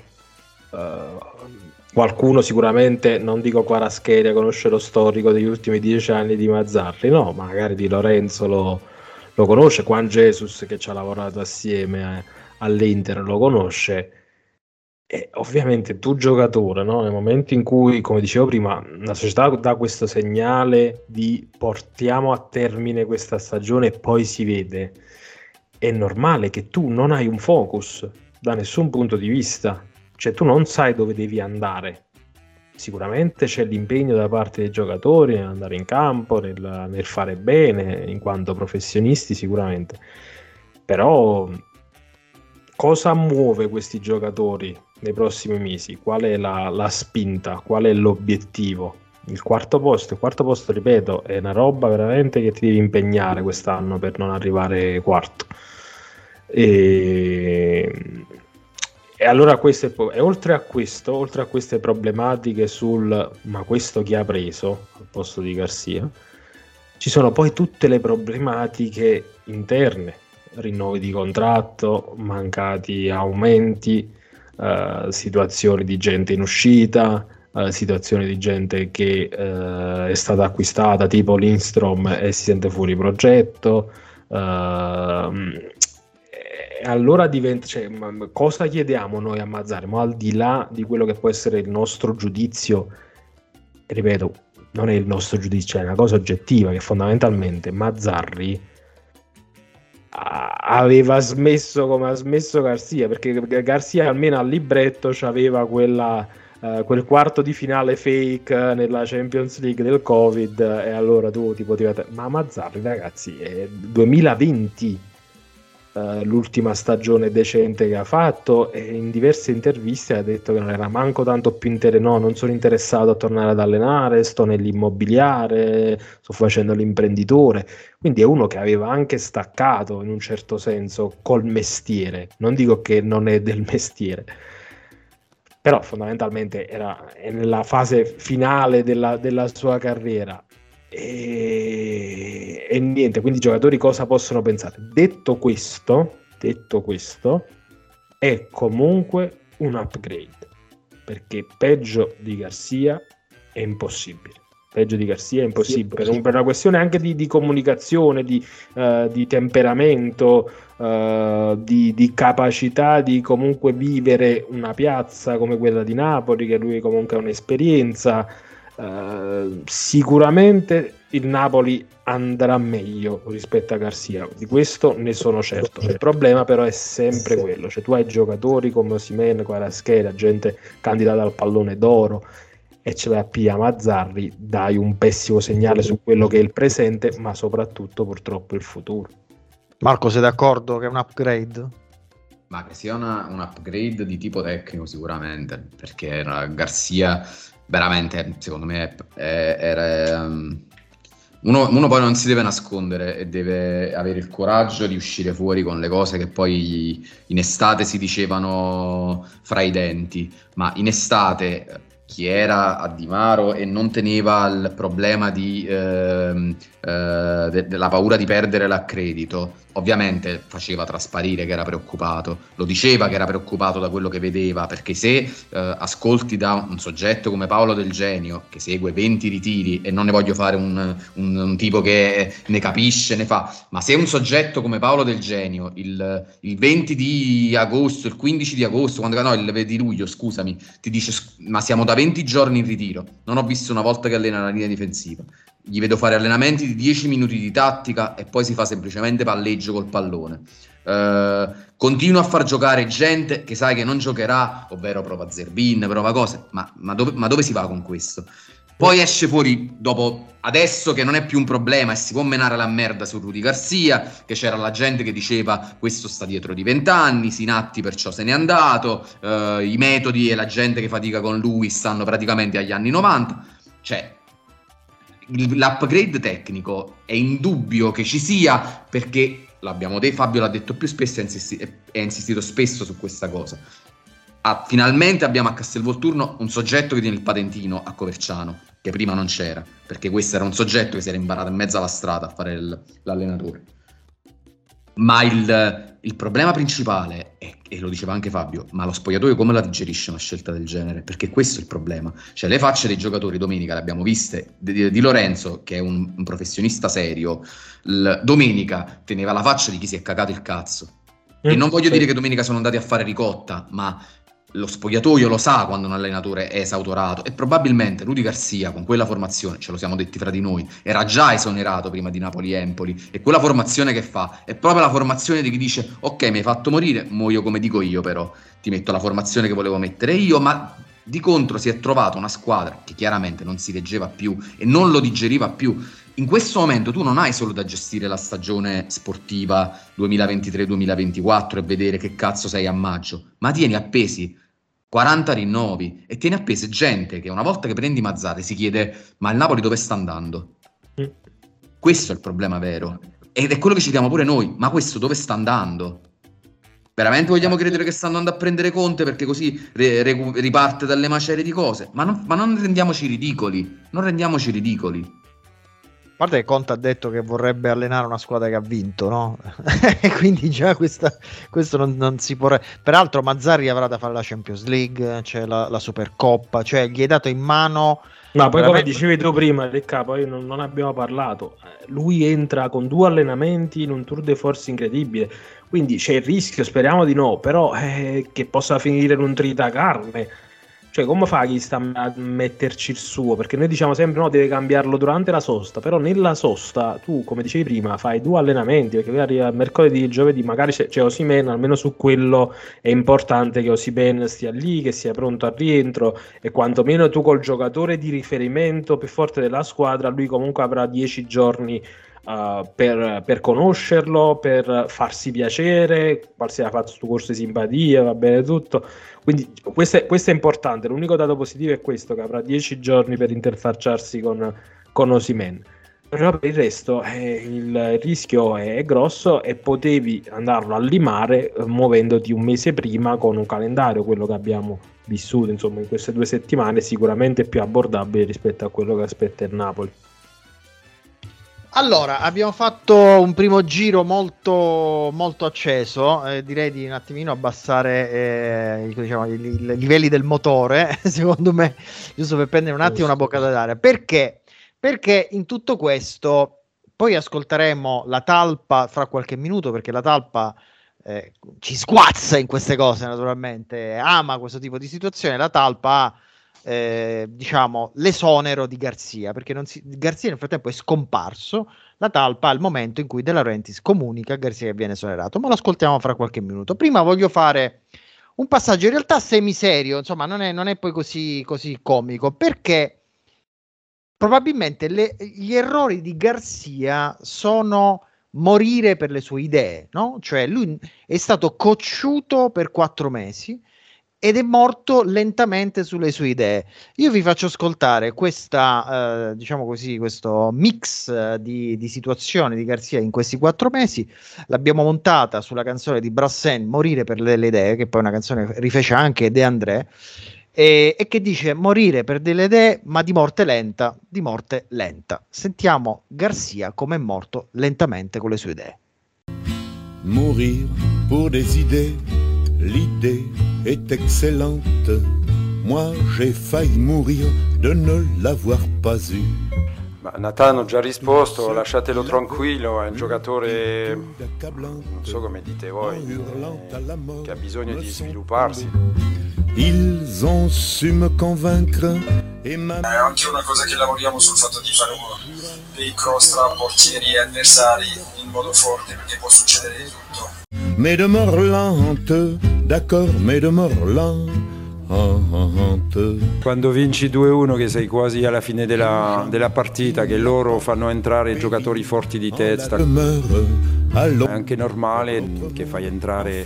Uh, qualcuno sicuramente, non dico Quaraschelia, conosce lo storico degli ultimi dieci anni di Mazzarri, no, magari di Lorenzo lo, lo conosce, Juan Jesus che ci ha lavorato assieme eh, all'Inter lo conosce. E ovviamente tu giocatore, no? nel momento in cui, come dicevo prima, la società dà questo segnale di portiamo a termine questa stagione e poi si vede, è normale che tu non hai un focus da nessun punto di vista cioè tu non sai dove devi andare. Sicuramente c'è l'impegno da parte dei giocatori nell'andare in campo, nel, nel fare bene, in quanto professionisti sicuramente. Però cosa muove questi giocatori nei prossimi mesi? Qual è la, la spinta? Qual è l'obiettivo? Il quarto posto, il quarto posto, ripeto, è una roba veramente che ti devi impegnare quest'anno per non arrivare quarto. E, e allora questo è, po- e oltre a questo, oltre a queste problematiche sul ma questo chi ha preso al posto di Garcia, ci sono poi tutte le problematiche interne, rinnovi di contratto, mancati aumenti, eh, situazioni di gente in uscita, eh, situazioni di gente che eh, è stata acquistata tipo Lindstrom e si sente fuori progetto. ehm, allora diventa, cioè, cosa chiediamo noi a Mazzari? Ma al di là di quello che può essere il nostro giudizio, ripeto, non è il nostro giudizio, è una cosa oggettiva che fondamentalmente Mazzarri aveva smesso come ha smesso Garcia, perché Garcia almeno al libretto aveva quella, eh, quel quarto di finale fake nella Champions League del Covid e allora tu ti potevi... Ma Mazzarri ragazzi, è 2020 eh, l'ultima stagione decente che ha fatto e in diverse interviste ha detto che non era manco tanto più interessato, no, non sono interessato a tornare ad allenare, sto nell'immobiliare, sto facendo l'imprenditore, quindi è uno che aveva anche staccato in un certo senso col mestiere, non dico che non è del mestiere, però fondamentalmente era nella fase finale della, della sua carriera e, e niente, quindi i giocatori cosa possono pensare? Detto questo, detto questo, è comunque un upgrade, perché peggio di Garcia è impossibile. Peggio di Garcia è impossibile, per, un- per una questione anche di, di comunicazione, di, eh, di temperamento, eh, di, di capacità di comunque vivere una piazza come quella di Napoli, che lui comunque ha un'esperienza. Eh, sicuramente il Napoli andrà meglio rispetto a Garcia, di questo ne sono certo. Il problema però è sempre quello, cioè tu hai giocatori come Osimene, Quaraschera, gente candidata al pallone d'oro e ce l'ha Pia Mazzarri, dai un pessimo segnale su quello che è il presente, ma soprattutto purtroppo il futuro. Marco, sei d'accordo che è un upgrade? Ma che sia una- un upgrade di tipo tecnico sicuramente, perché era Garcia veramente, secondo me, era, ehm, Uno, uno poi non si deve nascondere e deve avere il coraggio di uscire fuori con le cose che poi in estate si dicevano fra i denti, ma in estate chi era a Di Maro e non teneva il problema di, ehm, eh, de- della paura di perdere l'accredito, ovviamente faceva trasparire che era preoccupato, lo diceva che era preoccupato da quello che vedeva, perché se eh, ascolti da un soggetto come Paolo Del Genio, che segue 20 ritiri, e non ne voglio fare un, un- un tipo che ne capisce, ne fa, ma se un soggetto come Paolo Del Genio, il, il 20 di agosto, il 15 di agosto, quando, no, il di luglio, scusami, ti dice, "Sc- ma siamo da 20 giorni in ritiro, non ho visto una volta che allena la linea difensiva, gli vedo fare allenamenti di 10 minuti di tattica e poi si fa semplicemente palleggio col pallone. Eh, continua a far giocare gente che sai che non giocherà, ovvero prova Zerbin, prova cose, ma, ma dove, ma dove si va con questo? Poi esce fuori dopo adesso che non è più un problema e si può menare la merda su Rudy Garcia, che c'era la gente che diceva questo sta dietro di vent'anni, Sinatti perciò se n'è andato, eh, i metodi e la gente che fatica con lui stanno praticamente agli anni 90. Cioè, l'upgrade tecnico è indubbio che ci sia perché l'abbiamo detto, Fabio l'ha detto più spesso e ha insistito spesso su questa cosa. Ah, finalmente abbiamo a Castelvolturno un soggetto che tiene il patentino a Coverciano, che prima non c'era, perché questo era un soggetto che si era imbarato in mezzo alla strada a fare il- l'allenatore. Ma il, il problema principale, è, e lo diceva anche Fabio, ma lo spogliatoio come la digerisce una scelta del genere? Perché questo è il problema. Cioè le facce dei giocatori domenica le abbiamo viste, di, di Lorenzo che è un, un professionista serio, l- domenica teneva la faccia di chi si è cagato il cazzo. E non voglio dire che domenica sono andati a fare ricotta, ma lo spogliatoio lo sa quando un allenatore è esautorato e probabilmente Rudy Garcia con quella formazione, ce lo siamo detti fra di noi, era già esonerato prima di Napoli-Empoli e quella formazione che fa è proprio la formazione di chi dice ok mi hai fatto morire, muoio come dico io però, ti metto la formazione che volevo mettere io, ma di contro si è trovata una squadra che chiaramente non si leggeva più e non lo digeriva più. In questo momento tu non hai solo da gestire la stagione sportiva 2023-2024 e vedere che cazzo sei a maggio, ma tieni appesi 40 rinnovi e tieni appese gente che una volta che prendi Mazzate si chiede ma il Napoli dove sta andando? Mm. Questo è il problema vero ed è quello che ci diamo pure noi, ma questo dove sta andando? Veramente vogliamo credere che sta andando a prendere Conte perché così re- recu- riparte dalle macerie di cose? Ma non, ma non rendiamoci ridicoli, non rendiamoci ridicoli. Guarda che Conte ha detto che vorrebbe allenare una squadra che ha vinto, no? E Quindi già questa- questo non, non si può... Peraltro Mazzarri avrà da fare la Champions League, c'è la, la Supercoppa, cioè gli hai dato in mano... Ma poi, come Veramente- dicevi tu prima, Lecca, poi non, non abbiamo parlato. Lui entra con due allenamenti in un tour de force incredibile. Quindi c'è il rischio, speriamo di no, però eh, che possa finire in un tritacarne. Cioè, come fa chi sta a metterci il suo? Perché noi diciamo sempre no, deve cambiarlo durante la sosta, però nella sosta tu, come dicevi prima, fai due allenamenti, perché poi arriva mercoledì giovedì, magari c'è, c'è Osimen, almeno su quello è importante che Osimen stia lì, che sia pronto al rientro e quantomeno tu col giocatore di riferimento più forte della squadra, lui comunque avrà 10 giorni uh, per, per conoscerlo, per farsi piacere, farsi ha fatto sto corso di simpatia, va bene tutto. Quindi questo è, questo è importante. L'unico dato positivo è questo, che avrà 10 giorni per interfacciarsi con, con Osimen. Però per il resto eh, il rischio è grosso e potevi andarlo a limare eh, muovendoti un mese prima con un calendario, quello che abbiamo vissuto insomma in queste due settimane, sicuramente più abbordabile rispetto a quello che aspetta il Napoli. Allora, abbiamo fatto un primo giro molto, molto acceso, eh, direi di un attimino abbassare eh, diciamo, i, i livelli del motore, secondo me, giusto per prendere un attimo una boccata d'aria. Perché? Perché in tutto questo, poi ascolteremo la talpa fra qualche minuto, perché la talpa eh, ci sguazza in queste cose naturalmente, ama questo tipo di situazione, la talpa ha eh, diciamo l'esonero di Garzia perché si, Garzia nel frattempo è scomparso la talpa al momento in cui De Laurentiis comunica a Garzia che viene esonerato ma lo ascoltiamo fra qualche minuto prima voglio fare un passaggio in realtà semiserio insomma non è, non è poi così, così comico perché probabilmente le, gli errori di Garzia sono morire per le sue idee no? cioè lui è stato cocciuto per quattro mesi ed è morto lentamente sulle sue idee. Io vi faccio ascoltare questa, eh, diciamo così, questo mix eh, di, di situazioni di Garzia in questi quattro mesi. L'abbiamo montata sulla canzone di Brassen, Morire per delle idee, che poi è una canzone rifece anche De André, e, e che dice morire per delle idee, ma di morte lenta, di morte lenta. Sentiamo Garzia come è morto lentamente con le sue idee. Mourir pour des idées, l'idée est excellente. Moi j'ai failli mourir de ne l'avoir pas eu. Ma Nathan ho già risposto, lasciatelo tranquillo, è un giocatore, non so come dite voi, eh, che ha bisogno di svilupparsi. Ils ont su me convaincre et ma È anche una cosa che lavoriamo sul fatto di fare dei cross tra portieri e avversari in modo forte perché può succedere di tutto. mais de mort lente, d'accord, mais de mort lente. Quando vinci 2-1 che sei quasi alla fine della, della partita, che loro fanno entrare giocatori forti di testa, è anche normale che fai entrare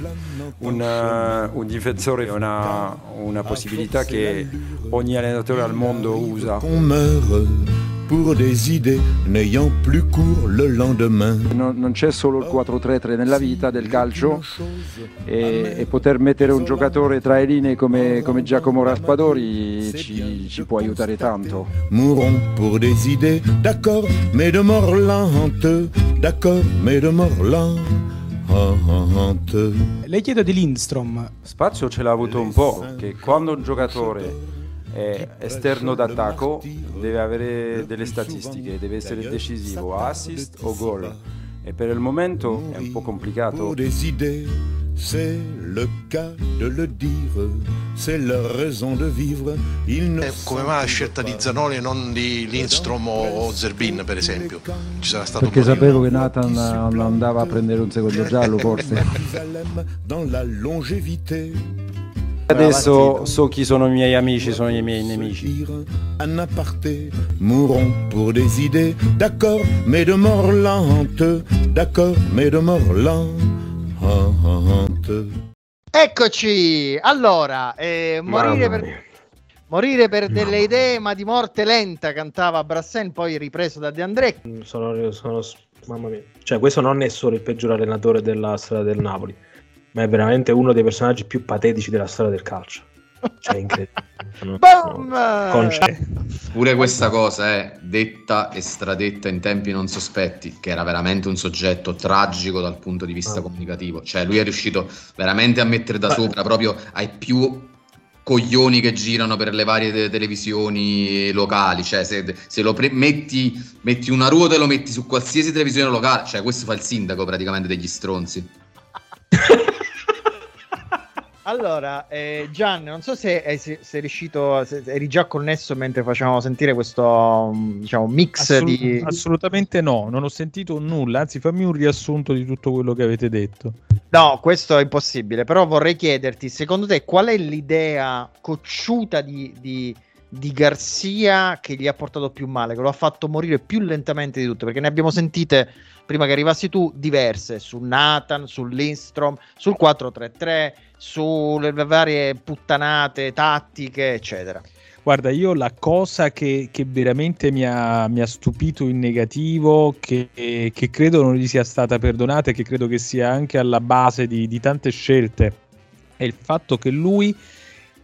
un, eh, un difensore, è una, una possibilità che ogni allenatore al mondo usa. Pour des idées n'ayant plus cours le lendemain. Non, non c'è solo il 4-3-3 nella vita del calcio e, e poter mettere un giocatore tra le linee come, come Giacomo Raspadori ci, ci può aiutare tanto. Mourons pour des idées, d'accord, mais de mort lente, d'accord, mais de mort lente. Le chiedo di Lindstrom. Spazio ce l'ha avuto un po', che quando un giocatore è esterno d'attacco deve avere delle statistiche, deve essere decisivo, assist o gol. E per il momento è un po' complicato. C'est le cas de le dire, c'est leur raison de vivre. Eh, Come mai la scelta di Zanoni e non di Lindstrom o Zerbin, per esempio? Ci sarà stato Perché sapevo che Nathan andava a prendere un secondo giallo forse. Adesso so chi sono i miei amici, sono i miei nemici. Un aparté, mourons pour des idées, d'accord, mais de mort lente, d'accord, mais de mort lente. Eccoci, allora, eh, morire, per, morire per delle idee, ma di morte lenta, cantava Brassen, poi ripreso da De André. Sono, sono- mamma mia. Cioè, questo non è solo il peggior allenatore della storia del Napoli, ma è veramente uno dei personaggi più patetici della storia del calcio. Cioè, incredibile. No, Boom! no. Conce- Pure questa cosa è detta e stradetta in tempi non sospetti, che era veramente un soggetto tragico dal punto di vista Ah. comunicativo. Cioè, lui è riuscito veramente a mettere da Beh. sopra proprio ai più coglioni che girano per le varie te- televisioni locali. Cioè, se, se lo pre- metti, metti una ruota e lo metti su qualsiasi televisione locale, cioè, questo fa il sindaco praticamente degli stronzi. Allora, eh, Gian, non so se, eh, se- sei riuscito, se eri già connesso mentre facevamo sentire questo, mm, diciamo, mix Assolut- di... Assolutamente no, non ho sentito nulla, anzi fammi un riassunto di tutto quello che avete detto. No, questo è impossibile, però vorrei chiederti, secondo te, qual è l'idea cocciuta di, di, di Garzia che gli ha portato più male, che lo ha fatto morire più lentamente di tutto? Perché ne abbiamo sentite, prima che arrivassi tu, diverse, su Nathan, su Lindstrom, sul 4-3-3, sulle varie puttanate tattiche, eccetera. Guarda, io la cosa che, che veramente mi ha, mi ha stupito in negativo, che, che credo non gli sia stata perdonata e che credo che sia anche alla base di, di tante scelte, è il fatto che lui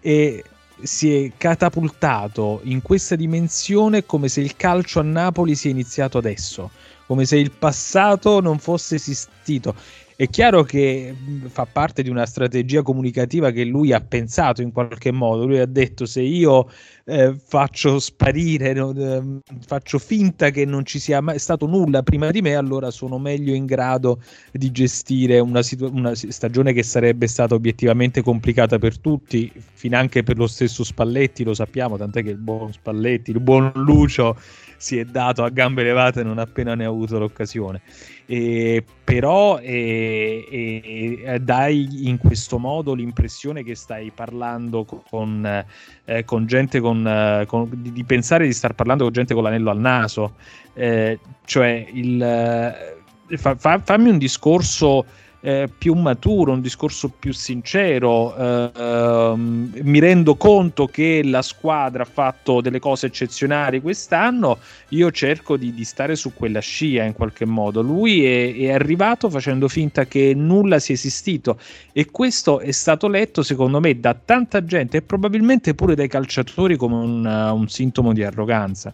è- si è catapultato in questa dimensione come se il calcio a Napoli sia iniziato adesso, come se il passato non fosse esistito. È chiaro che fa parte di una strategia comunicativa che lui ha pensato in qualche modo. Lui ha detto: se io eh, faccio sparire, no, ehm, faccio finta che non ci sia mai stato nulla prima di me, allora sono meglio in grado di gestire una, situ- una stagione che sarebbe stata obiettivamente complicata per tutti, finanche per lo stesso Spalletti, lo sappiamo, tant'è che il buon Spalletti, il buon Lucio si è dato a gambe levate non appena ne ha avuto l'occasione. E, però eh, eh, dai in questo modo l'impressione che stai parlando con, eh, con gente con, eh, con- di, di pensare di star parlando con gente con l'anello al naso, Eh, cioè il, eh, fa- fa- fammi un discorso eh, più maturo, un discorso più sincero. eh, ehm, mi rendo conto che la squadra ha fatto delle cose eccezionali quest'anno. Io cerco di, di stare su quella scia in qualche modo. Lui è, è arrivato facendo finta che nulla sia esistito, e questo è stato letto, secondo me, da tanta gente e probabilmente pure dai calciatori come un, uh, un sintomo di arroganza.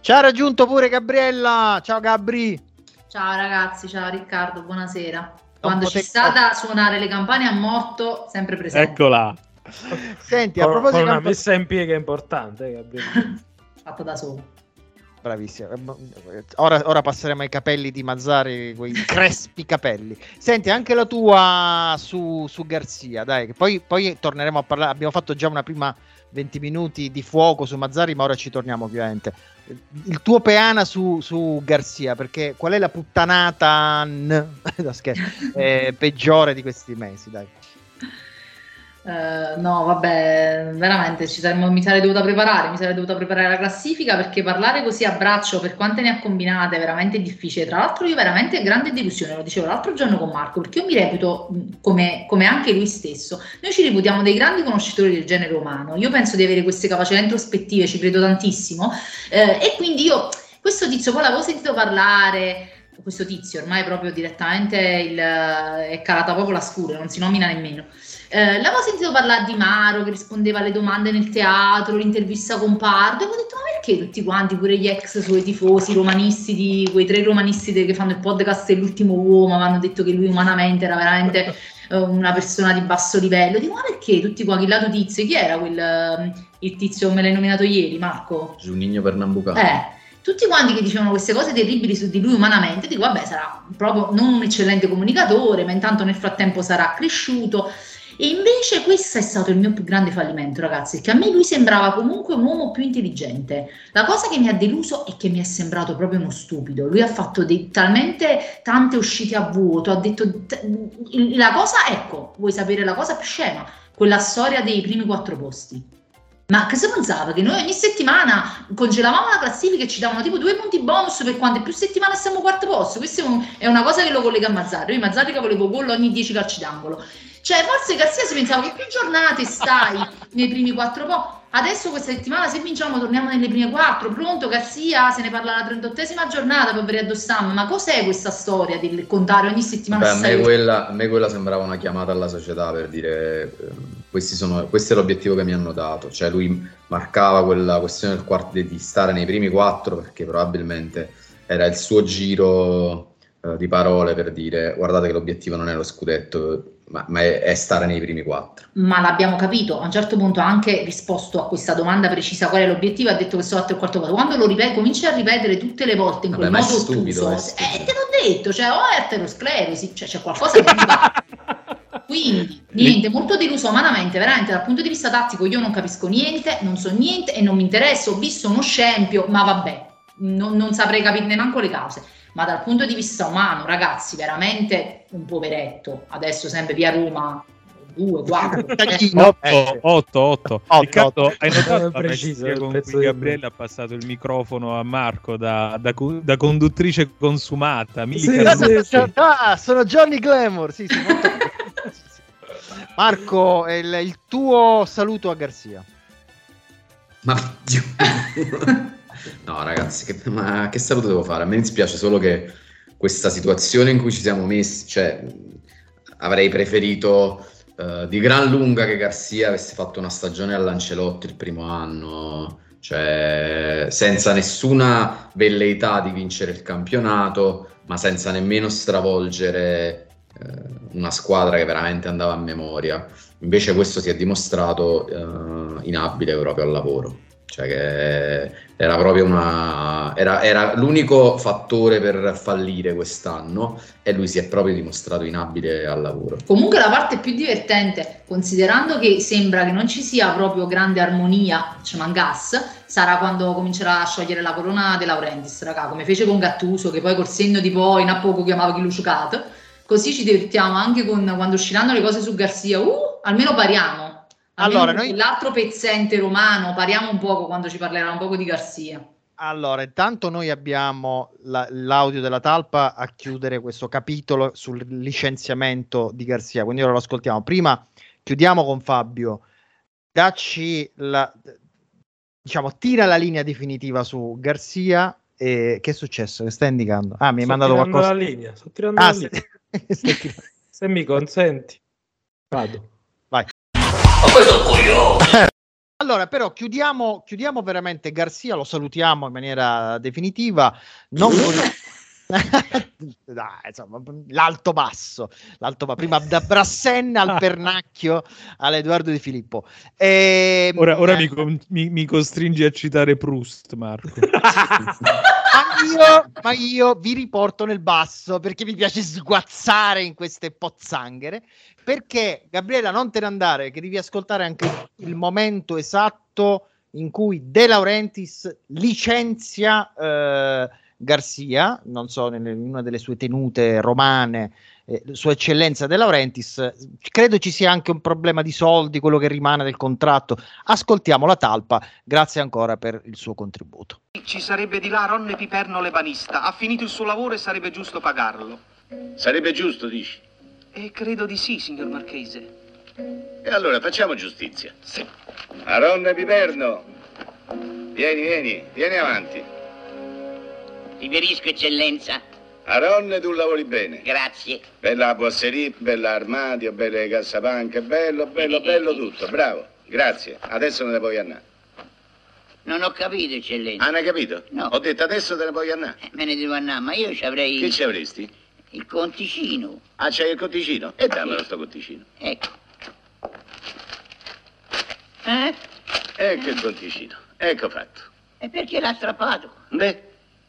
Ci ha raggiunto pure Gabriella. Ciao Gabri. Ciao ragazzi, ciao Riccardo, buonasera. Quando poter- ci sta da suonare le campane a morto, sempre presente. Eccola. Senti, a Con, proposito con di una campo- messa in piega importante, eh, Gabriele. Fatto da solo. Bravissima. Ora, ora passeremo ai capelli di Mazzari, quei crespi capelli. Senti, anche la tua su, su Garzia, dai, che poi, poi torneremo a parlare. Abbiamo fatto già una prima 20 minuti di fuoco su Mazzari, ma ora ci torniamo ovviamente. Il tuo peana su, su Garzia, perché qual è la puttanata n- eh, peggiore di questi mesi, dai. Eh, no, vabbè, veramente ci saremmo- mi sarei dovuta preparare, mi sarei dovuta preparare la classifica perché parlare così a braccio per quante ne ha combinate è veramente difficile. Tra l'altro, io veramente grande delusione, lo dicevo l'altro giorno con Marco, perché io mi reputo come, come anche lui stesso. Noi ci reputiamo dei grandi conoscitori del genere umano. Io penso di avere queste capacità introspettive, ci credo tantissimo. eh, e quindi io, questo tizio, poi l'avevo sentito parlare. Questo tizio ormai proprio direttamente il- è calata proprio la scura, non si nomina nemmeno. Eh, l'avevo sentito parlare di Maro che rispondeva alle domande nel teatro, l'intervista con Pardo, e ho detto: Ma perché tutti quanti, pure gli ex suoi tifosi romanisti, di quei tre romanisti che fanno il podcast dell'ultimo uomo, avevano detto che lui umanamente era veramente eh, una persona di basso livello? Dico: Ma perché tutti qua, chi lato tizio? Chi era quel eh, il tizio me l'hai nominato ieri, Marco? Giunnigno Pernambucano. Eh, tutti quanti che dicevano queste cose terribili su di lui umanamente, dico vabbè sarà proprio non un eccellente comunicatore, ma intanto nel frattempo sarà cresciuto. E invece questo è stato il mio più grande fallimento, ragazzi, che a me lui sembrava comunque un uomo più intelligente. La cosa che mi ha deluso è che mi è sembrato proprio uno stupido. Lui ha fatto dei- talmente tante uscite a vuoto, ha detto la cosa, ecco, vuoi sapere la cosa più scema? Quella storia dei primi quattro posti. Ma che si pensava? Che noi ogni settimana congelavamo la classifica e ci davano tipo due punti bonus per quante più settimane siamo quarto posto. Questa è, un- è una cosa che lo collega a Mazzarri. Io Mazzarri che volevo gol ogni 10 calci d'angolo. Cioè, forse Garzia si pensava che più giornate stai nei primi quattro posti. Adesso questa settimana se vinciamo torniamo nelle prime quattro. Pronto Garzia? Se ne parla alla 38esima giornata per vedere addossam. Ma cos'è questa storia del contare ogni settimana Beh, a, me quella, a me quella sembrava una chiamata alla società per dire sono- questo è l'obiettivo che mi hanno dato. Cioè lui marcava quella questione del quarto, di stare nei primi quattro perché probabilmente era il suo giro eh, di parole per dire guardate che l'obiettivo non è lo scudetto ma, ma è, è stare nei primi quattro. ma l'abbiamo capito. A un certo punto ha anche risposto a questa domanda precisa: qual è l'obiettivo? Ha detto che sto al quarto quarto. Quando lo ripeto, cominci a ripetere tutte le volte in quel Vabbè, è modo stupido, è eh, te l'ho detto, cioè, o è aterosclerosi, cioè c'è qualcosa che non va. Quindi, niente, molto deluso umanamente, veramente dal punto di vista tattico io non capisco niente, non so niente e non mi interessa, ho visto uno scempio, ma vabbè, non, non saprei capirne manco le cause. Ma dal punto di vista umano, ragazzi, veramente un poveretto. Adesso sempre via Roma, 2, 4. 8, 8, 8. Riccardo, hai notato la Preciso, il con cui Gabriele ha passato il microfono a Marco da, da da conduttrice consumata. Sì, sì, sì. Ah, sono Johnny Glamour. Sì, sì, molto-. Marco, il, il tuo saluto a Garzia. Ma no, ragazzi, che, ma che saluto devo fare? A me dispiace solo che questa situazione in cui ci siamo messi, cioè, avrei preferito eh, di gran lunga che Garzia avesse fatto una stagione all'Ancelotti il primo anno, cioè senza nessuna velleità di vincere il campionato, ma senza nemmeno stravolgere una squadra che veramente andava a memoria. Invece questo si è dimostrato eh, inabile proprio al lavoro. Cioè che era proprio una... Era, era l'unico fattore per fallire quest'anno e lui si è proprio dimostrato inabile al lavoro. Comunque la parte più divertente, considerando che sembra che non ci sia proprio grande armonia, ci mangas, sarà quando comincerà a sciogliere la corona De Laurentiis, raga, come fece con Gattuso, che poi col senno di poi in a poco chiamava chi Luciucato. Così ci divertiamo anche con quando usciranno le cose su Garzia. Uh, almeno pariamo. Almeno Allora, noi- L'altro pezzente romano, pariamo un poco quando ci parlerà un poco di Garzia. Allora, intanto noi abbiamo la- l'audio della talpa a chiudere questo capitolo sul licenziamento di Garzia, quindi ora lo ascoltiamo. Prima chiudiamo con Fabio, dacci la, diciamo, tira la linea definitiva su Garzia e che è successo? Che stai indicando? Ah, mi hai Sto mandato tirando qualcosa. la linea, sto tirando Ah, la linea. Tirando- Se mi consenti, vado. Vai. Allora, però chiudiamo, chiudiamo veramente Garzia, lo salutiamo in maniera definitiva. Non con- Dai, insomma, l'alto basso, l'alto ba- prima da Brassenna al Pernacchio all'Edoardo Di Filippo. Ehm, Ora, ora eh, mi, con- mi- mi costringi a citare Proust, Marco. ma, io, ma io vi riporto nel basso perché mi piace sguazzare in queste pozzanghere. Perché Gabriela, non te ne andare, che devi ascoltare anche il momento esatto in cui De Laurentiis licenzia eh, Garzia, non so, in una delle sue tenute romane, eh, Sua Eccellenza De Laurentiis. Credo ci sia anche un problema di soldi, quello che rimane del contratto. Ascoltiamo la talpa, grazie ancora per il suo contributo. Ci sarebbe di là Ronne Piperno Lebanista. Ha finito il suo lavoro e sarebbe giusto pagarlo. Sarebbe giusto, dici? E credo di sì, signor Marchese. E allora facciamo giustizia. Sì. Aronne Piperno, vieni, vieni, vieni avanti. Riverisco, eccellenza. Aronne, tu lavori bene. Grazie. Bella boasseria, bella armadio, belle cassapanche, bello, bello, bello tutto, bravo. Grazie, adesso ne puoi andare. Non ho capito, eccellenza. Ah, ne hai capito? No. Ho detto adesso te ne puoi andare. Me ne devo andare, ma io ci avrei... Che ci avresti? Il conticino. Ah, c'hai il conticino? E dammelo sto conticino. Ecco. Eh? Ecco il conticino. Ecco fatto. E perché l'ha strappato? Beh,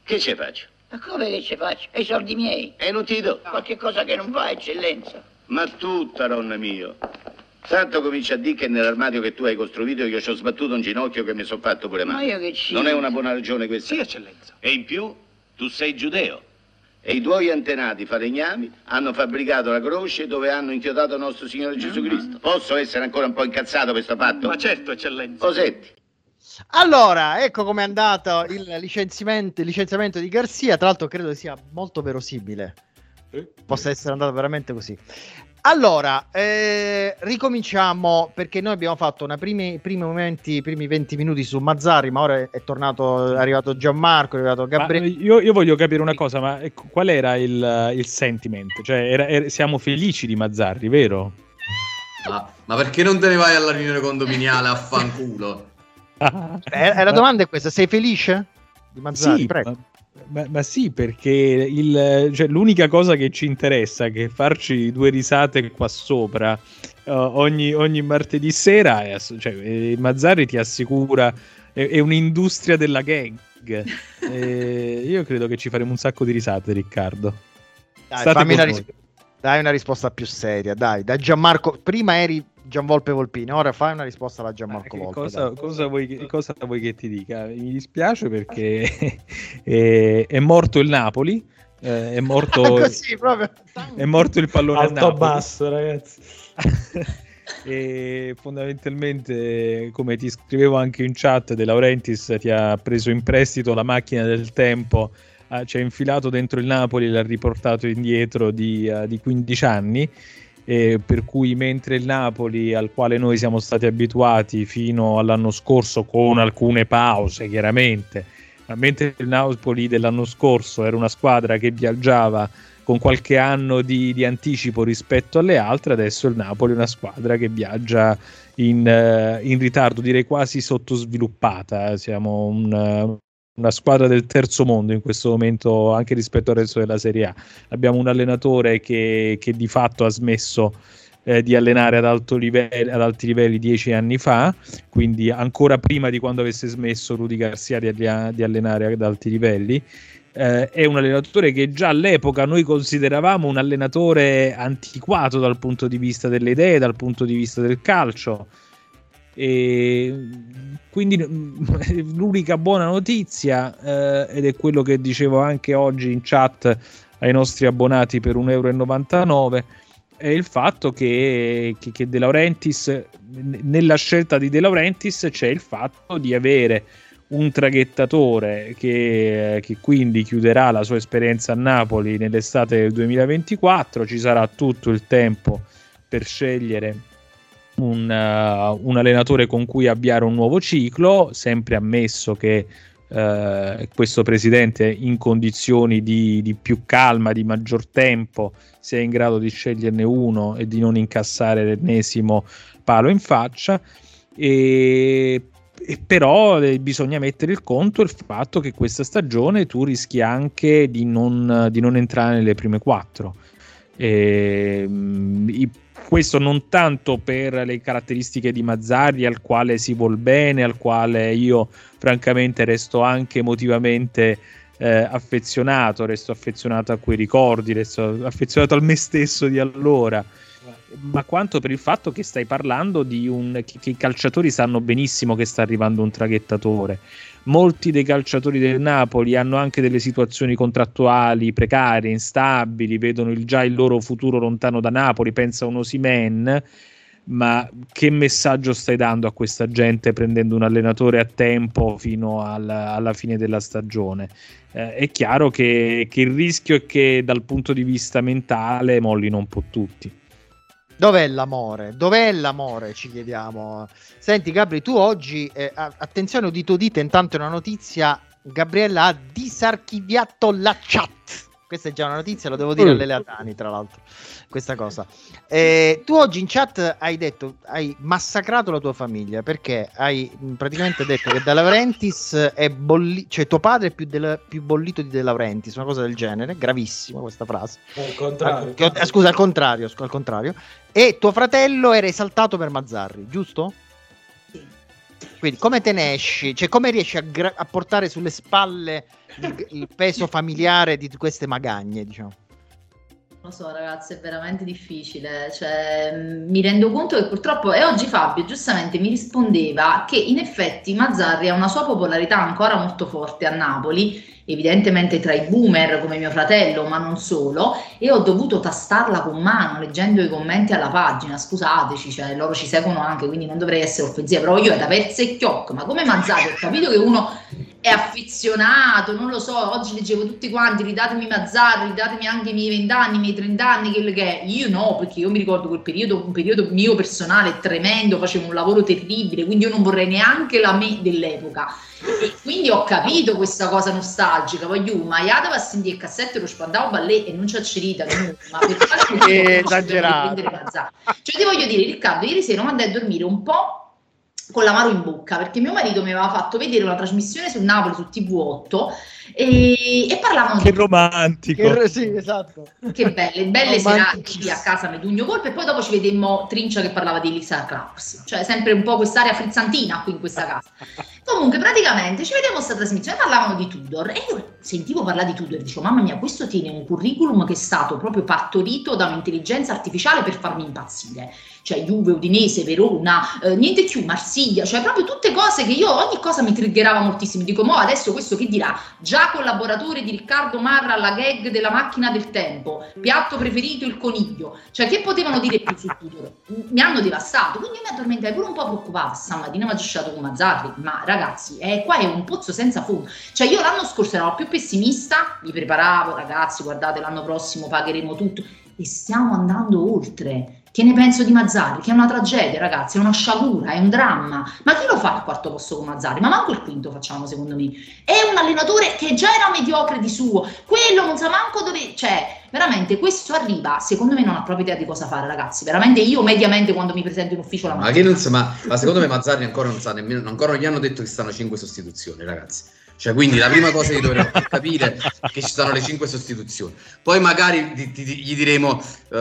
che ci faccio? Ma come che ci faccio? E i soldi miei? E non ti do. Qualche cosa che non va, eccellenza. Ma tutta, nonno mio. Tanto comincia a dire che nell'armadio che tu hai costruito io ci ho sbattuto un ginocchio che mi sono fatto pure Ma male. io che ci... Non è una buona ragione questa? Sì, eccellenza. E in più, tu sei giudeo. E i tuoi antenati falegnami hanno fabbricato la croce dove hanno inchiodato nostro Signore Gesù Cristo. Posso essere ancora un po' incazzato per sto fatto? Ma certo, eccellenza. Cosetti. Allora, ecco com'è andato il licenziamento, il licenziamento di Garzia. Tra l'altro, credo sia molto verosimile. Possa essere andato veramente così. Allora, eh, ricominciamo perché noi abbiamo fatto una primi, primi momenti, i primi 20 minuti su Mazzari, ma ora è, tornato, è arrivato Gianmarco, è arrivato Gabriele. io, io voglio capire una cosa, ma ecco, qual era il, il sentiment? Cioè, era- era- siamo felici di Mazzarri, vero? Ma, ma perché non te ne vai alla riunione condominiale a fanculo? Eh, la domanda è questa: sei felice di Mazzari? Sì, Prego. ma, ma- sì, perché il- cioè, l'unica cosa che ci interessa è che farci due risate qua sopra eh, ogni, ogni martedì sera, è cioè, eh, Mazzarri ti assicura, è, è un'industria della gang. Eh, io credo che ci faremo un sacco di risate, Riccardo. Dai, fammi con una noi. ris- dai una risposta più seria, dai. Da Gianmarco, prima eri Gianvolpe Volpini, ora fai una risposta alla Gianmarco Che Volpe. cosa, cosa vuoi, che- cosa vuoi che ti dica? Mi dispiace perché è, è morto il Napoli, eh, è morto, Così, proprio. è morto il pallone a Alto Napoli. basso, ragazzi. e fondamentalmente, come ti scrivevo anche in chat, De Laurentiis ti ha preso in prestito la macchina del tempo, ci ha infilato dentro il Napoli e l'ha riportato indietro di, ah, di 15 anni. eh, per cui mentre il Napoli al quale noi siamo stati abituati fino all'anno scorso con alcune pause chiaramente ma mentre il Napoli dell'anno scorso era una squadra che viaggiava con qualche anno di, di anticipo rispetto alle altre, adesso il Napoli è una squadra che viaggia in, eh, in ritardo, direi quasi sottosviluppata. Siamo un, una squadra del terzo mondo in questo momento, anche rispetto al resto della Serie A. Abbiamo un allenatore che, che di fatto ha smesso eh, di allenare ad, livello, ad alti livelli dieci anni fa, quindi ancora prima di quando avesse smesso Rudy Garcia di, di allenare ad alti livelli. Eh, è un allenatore che già all'epoca noi consideravamo un allenatore antiquato dal punto di vista delle idee, dal punto di vista del calcio. E quindi mm, l'unica buona notizia, eh, ed è quello che dicevo anche oggi in chat ai nostri abbonati per 1,99 euro, è il fatto che, che, che De Laurentiis, nella scelta di De Laurentiis c'è il fatto di avere un traghettatore che, che, quindi chiuderà la sua esperienza a Napoli nell'estate del 2024, ci sarà tutto il tempo per scegliere un, uh, un allenatore con cui avviare un nuovo ciclo, sempre ammesso che uh, questo presidente in condizioni di, di, più calma, di maggior tempo, sia in grado di sceglierne uno e di non incassare l'ennesimo palo in faccia. E e però eh, bisogna mettere il conto il fatto che questa stagione tu rischi anche di non, di non entrare nelle prime quattro. E, mh, questo non tanto per le caratteristiche di Mazzarri al quale si vuol bene, al quale io francamente resto anche emotivamente eh, affezionato, resto affezionato a quei ricordi, resto affezionato al me stesso di allora ma quanto per il fatto che stai parlando di un che, che, i calciatori sanno benissimo che sta arrivando un traghettatore. Molti dei calciatori del Napoli hanno anche delle situazioni contrattuali precarie, instabili, vedono il, già il loro futuro lontano da Napoli, pensa a un Osimen, ma che messaggio stai dando a questa gente prendendo un allenatore a tempo fino alla, alla fine della stagione? Eh, è chiaro che, che il rischio è che dal punto di vista mentale mollino un po' tutti. Dov'è l'amore? Dov'è l'amore? Ci chiediamo. Senti, Gabri, tu oggi, eh, attenzione, udito udite, intanto è una notizia. Gabriella ha disarchiviato la chat. Questa è già una notizia, lo devo dire mm. alle Leatani, tra l'altro, questa cosa. Eh, tu oggi in chat hai detto, hai massacrato la tua famiglia perché hai praticamente detto che De Laurentiis è bollito, cioè tuo padre è più, del, più, bollito di De Laurentiis, una cosa del genere, gravissima questa frase. Al contrario. Ah, scusa, al contrario, al contrario. E tuo fratello era esaltato per Mazzarri, giusto? Quindi come te ne esci? Cioè come riesci a, gra- a portare sulle spalle il, il, peso familiare di queste magagne, diciamo? Lo so ragazzi, è veramente difficile. Cioè, mi rendo conto che purtroppo, e oggi Fabio giustamente mi rispondeva che in effetti Mazzarri ha una sua popolarità ancora molto forte a Napoli evidentemente tra i boomer come mio fratello, ma non solo, e ho dovuto tastarla con mano leggendo i commenti alla pagina. Scusateci, cioè, loro ci seguono anche, quindi non dovrei essere offensiva, però io da pezze e chiocco, ma come Mazzati ho capito che uno è affezionato, non lo so, oggi leggevo tutti quanti, ridatemi Mazzarri, ridatemi anche i miei vent'anni, i miei trent'anni, che, che io no, perché io mi ricordo quel periodo, un periodo mio personale tremendo, facevo un lavoro terribile, quindi io non vorrei neanche la me dell'epoca e quindi ho capito questa cosa nostalgica. Voglio, ma io devo sentire il cassetto lo spandavo ballet e non c'è cerita, ma per fare esagerato. Cioè, ti voglio dire, Riccardo, ieri sera mi andai a dormire un po' con l'amaro in bocca perché mio marito mi aveva fatto vedere una trasmissione su Napoli su TV8 e, e parlavano che di... romantico. Che, sì, esatto. che belle, belle serate a casa Medugno Volpe e poi dopo ci vedemmo Trincia che parlava di Elisa Klaus. Cioè sempre un po' quest'area frizzantina qui in questa casa. Comunque praticamente ci vediamo questa trasmissione parlavano di Tudor e io sentivo parlare di Tudor e dicevo mamma mia questo tiene un curriculum che è stato proprio partorito da un'intelligenza artificiale per farmi impazzire cioè Juve, Udinese, Verona, eh, niente più, Marsiglia, cioè proprio tutte cose che io ogni cosa mi triggerava moltissimo. Dico, mo adesso questo che dirà? Già collaboratore di Riccardo Marra alla gag della macchina del tempo, piatto preferito il coniglio, cioè che potevano dire più sul futuro? Mi hanno devastato, quindi io mi addormentai pure un po' preoccupata stamattina mi ha lasciato con Mazzarri, ma ragazzi, eh, qua è un pozzo senza fondo. Cioè io l'anno scorso ero più pessimista, mi preparavo, ragazzi, guardate l'anno prossimo pagheremo tutto e stiamo andando oltre che ne penso di Mazzari? Che è una tragedia, ragazzi, è una sciagura, è un dramma. Ma chi lo fa al quarto posto con Mazzari? Ma manco il quinto facciamo, secondo me. È un allenatore che già era mediocre di suo, quello non sa manco dove. Cioè, veramente questo arriva. Secondo me non ha proprio idea di cosa fare, ragazzi. Veramente io, mediamente, quando mi presento in ufficio la mattina. Ma, che non sa, ma, ma secondo me Mazzari ancora non sa nemmeno, ancora non gli hanno detto che stanno cinque sostituzioni, ragazzi. Cioè, quindi la prima cosa che dovremmo capire è che ci sono le cinque sostituzioni. Poi magari ti, ti, gli diremo, uh,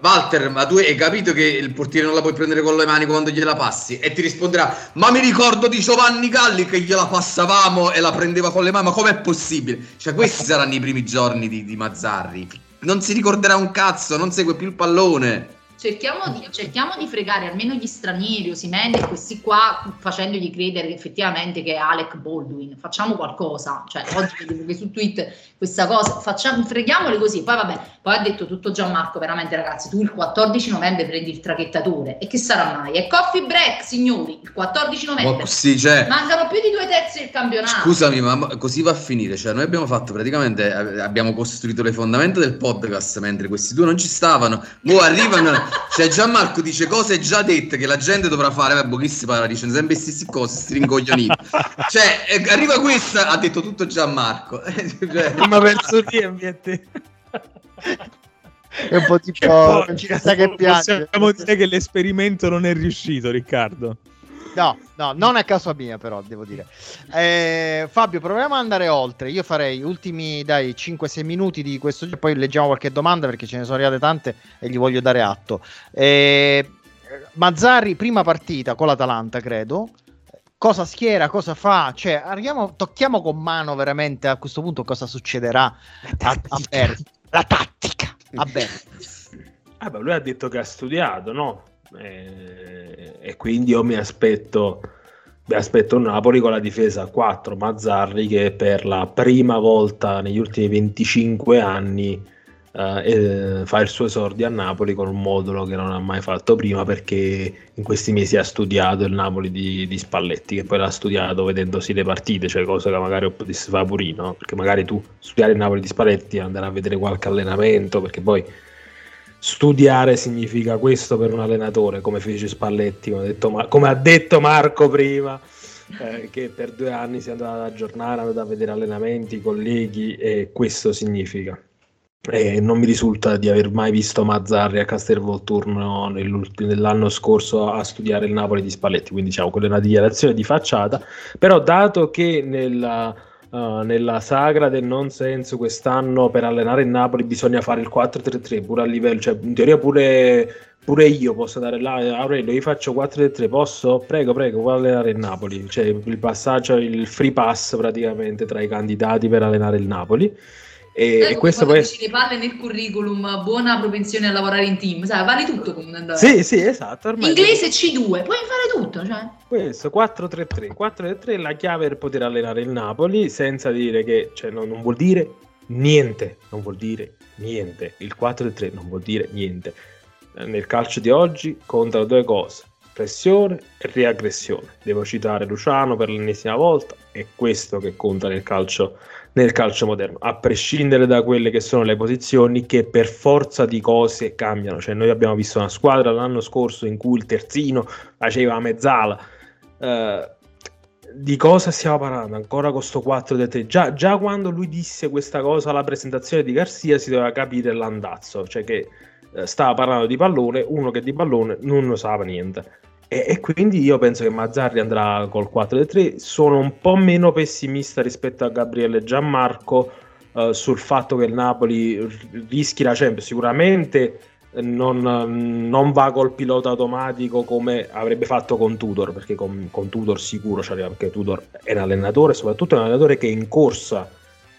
Walter, ma tu hai capito che il portiere non la puoi prendere con le mani quando gliela passi? E ti risponderà, ma mi ricordo di Giovanni Galli che gliela passavamo e la prendeva con le mani, ma com'è possibile? Cioè, questi saranno i primi giorni di, di Mazzarri. Non si ricorderà un cazzo, non segue più il pallone. Cerchiamo di, cerchiamo di, fregare almeno gli stranieri, Osimene e questi qua, facendogli credere effettivamente che è Alec Baldwin. Facciamo qualcosa. Cioè, oggi vedevo che su Twitter questa cosa, facciamo, freghiamoli così. Poi vabbè, Poi ha detto tutto Gianmarco, veramente ragazzi, tu il 14 novembre prendi il traghettatore. E che sarà mai? È coffee break, signori, il 14 novembre. Ma sì, cioè- Mancano più di due terzi del campionato. Scusami, ma così va a finire. Cioè, noi abbiamo fatto praticamente, eh, abbiamo costruito le fondamenta del podcast mentre questi due non ci stavano. Boh, arrivano, cioè Gianmarco dice cose già dette che la gente dovrà fare. Vabbè, boh, chi si parla, dice sempre stesse cose, sti rincoglioniti. cioè, eh, arriva questa, ha detto tutto Gianmarco. Cioè- Ma penso di a te. È un po' tipo poi- non ci resta che piangere. Possiamo dire che l'esperimento non è riuscito, Riccardo. No, no, non a causa mia, però devo dire. Eh, Fabio, proviamo ad andare oltre. Io farei ultimi, dai, 5-6 minuti di questo giro, poi leggiamo qualche domanda perché ce ne sono arrivate tante e gli voglio dare atto. Eh, Mazzarri, prima partita con l'Atalanta, credo. Cosa schiera, cosa fa? Cioè, arriviamo, tocchiamo con mano veramente a questo punto cosa succederà a, a Bergamo. La tattica Bergamo. Ah, lui ha detto che ha studiato, no? Eh, e quindi io mi aspetto, mi aspetto un Napoli con la difesa a 4, Mazzarri che per la prima volta negli ultimi 25 anni eh, fa il suo esordio a Napoli con un modulo che non ha mai fatto prima perché in questi mesi ha studiato il Napoli di, di Spalletti, che poi l'ha studiato vedendosi le partite, cioè cosa che magari di fa purino, perché magari tu studiare il Napoli di Spalletti andare a vedere qualche allenamento, perché poi studiare significa questo per un allenatore, come fece Spalletti, come ha detto, Ma- come ha detto Marco prima, eh, che per due anni si è andato ad aggiornare, andato a vedere allenamenti, colleghi, e questo significa. E non mi risulta di aver mai visto Mazzarri a Castelvolturno nell'anno scorso a studiare il Napoli di Spalletti, quindi diciamo quella è una dichiarazione di facciata, però dato che nella, uh, nella sagra del non senso quest'anno per allenare il Napoli bisogna fare il 4-3-3 pure a livello, cioè in teoria pure, pure io posso dare là, Aurelio io faccio 4-3-3, posso? Prego, prego, vuoi allenare il Napoli, cioè il passaggio, il free pass praticamente tra i candidati per allenare il Napoli. E, e questo poi dici le palle nel curriculum, buona propensione a lavorare in team, sai, vale tutto come andare. Sì, sì, esatto. Ormai Inglese C2, puoi fare tutto, cioè. Questo 4-3-3. 4-3 è la chiave per poter allenare il Napoli senza dire che, cioè, non, non vuol dire niente. Non vuol dire niente. Il 4-3 non vuol dire niente. Nel calcio di oggi contano due cose: pressione e riaggressione. Devo citare Luciano per l'ennesima volta. È questo che conta nel calcio, nel calcio moderno, a prescindere da quelle che sono le posizioni che per forza di cose cambiano. Cioè, noi abbiamo visto una squadra l'anno scorso in cui il terzino faceva mezzala. Eh, di cosa stiamo parlando ancora con sto 4 del 3 già, già quando lui disse questa cosa alla presentazione di Garcia si doveva capire l'andazzo cioè che eh, stava parlando di pallone uno che di pallone non ne sapeva niente e, e quindi io penso che Mazzarri andrà col 4 del 3 sono un po' meno pessimista rispetto a Gabriele Gianmarco eh, sul fatto che il Napoli rischi la Champions. Sicuramente non, non va col pilota automatico come avrebbe fatto con Tudor, perché con, con Tudor sicuro ci perché Tudor è un allenatore, soprattutto è un allenatore che in corsa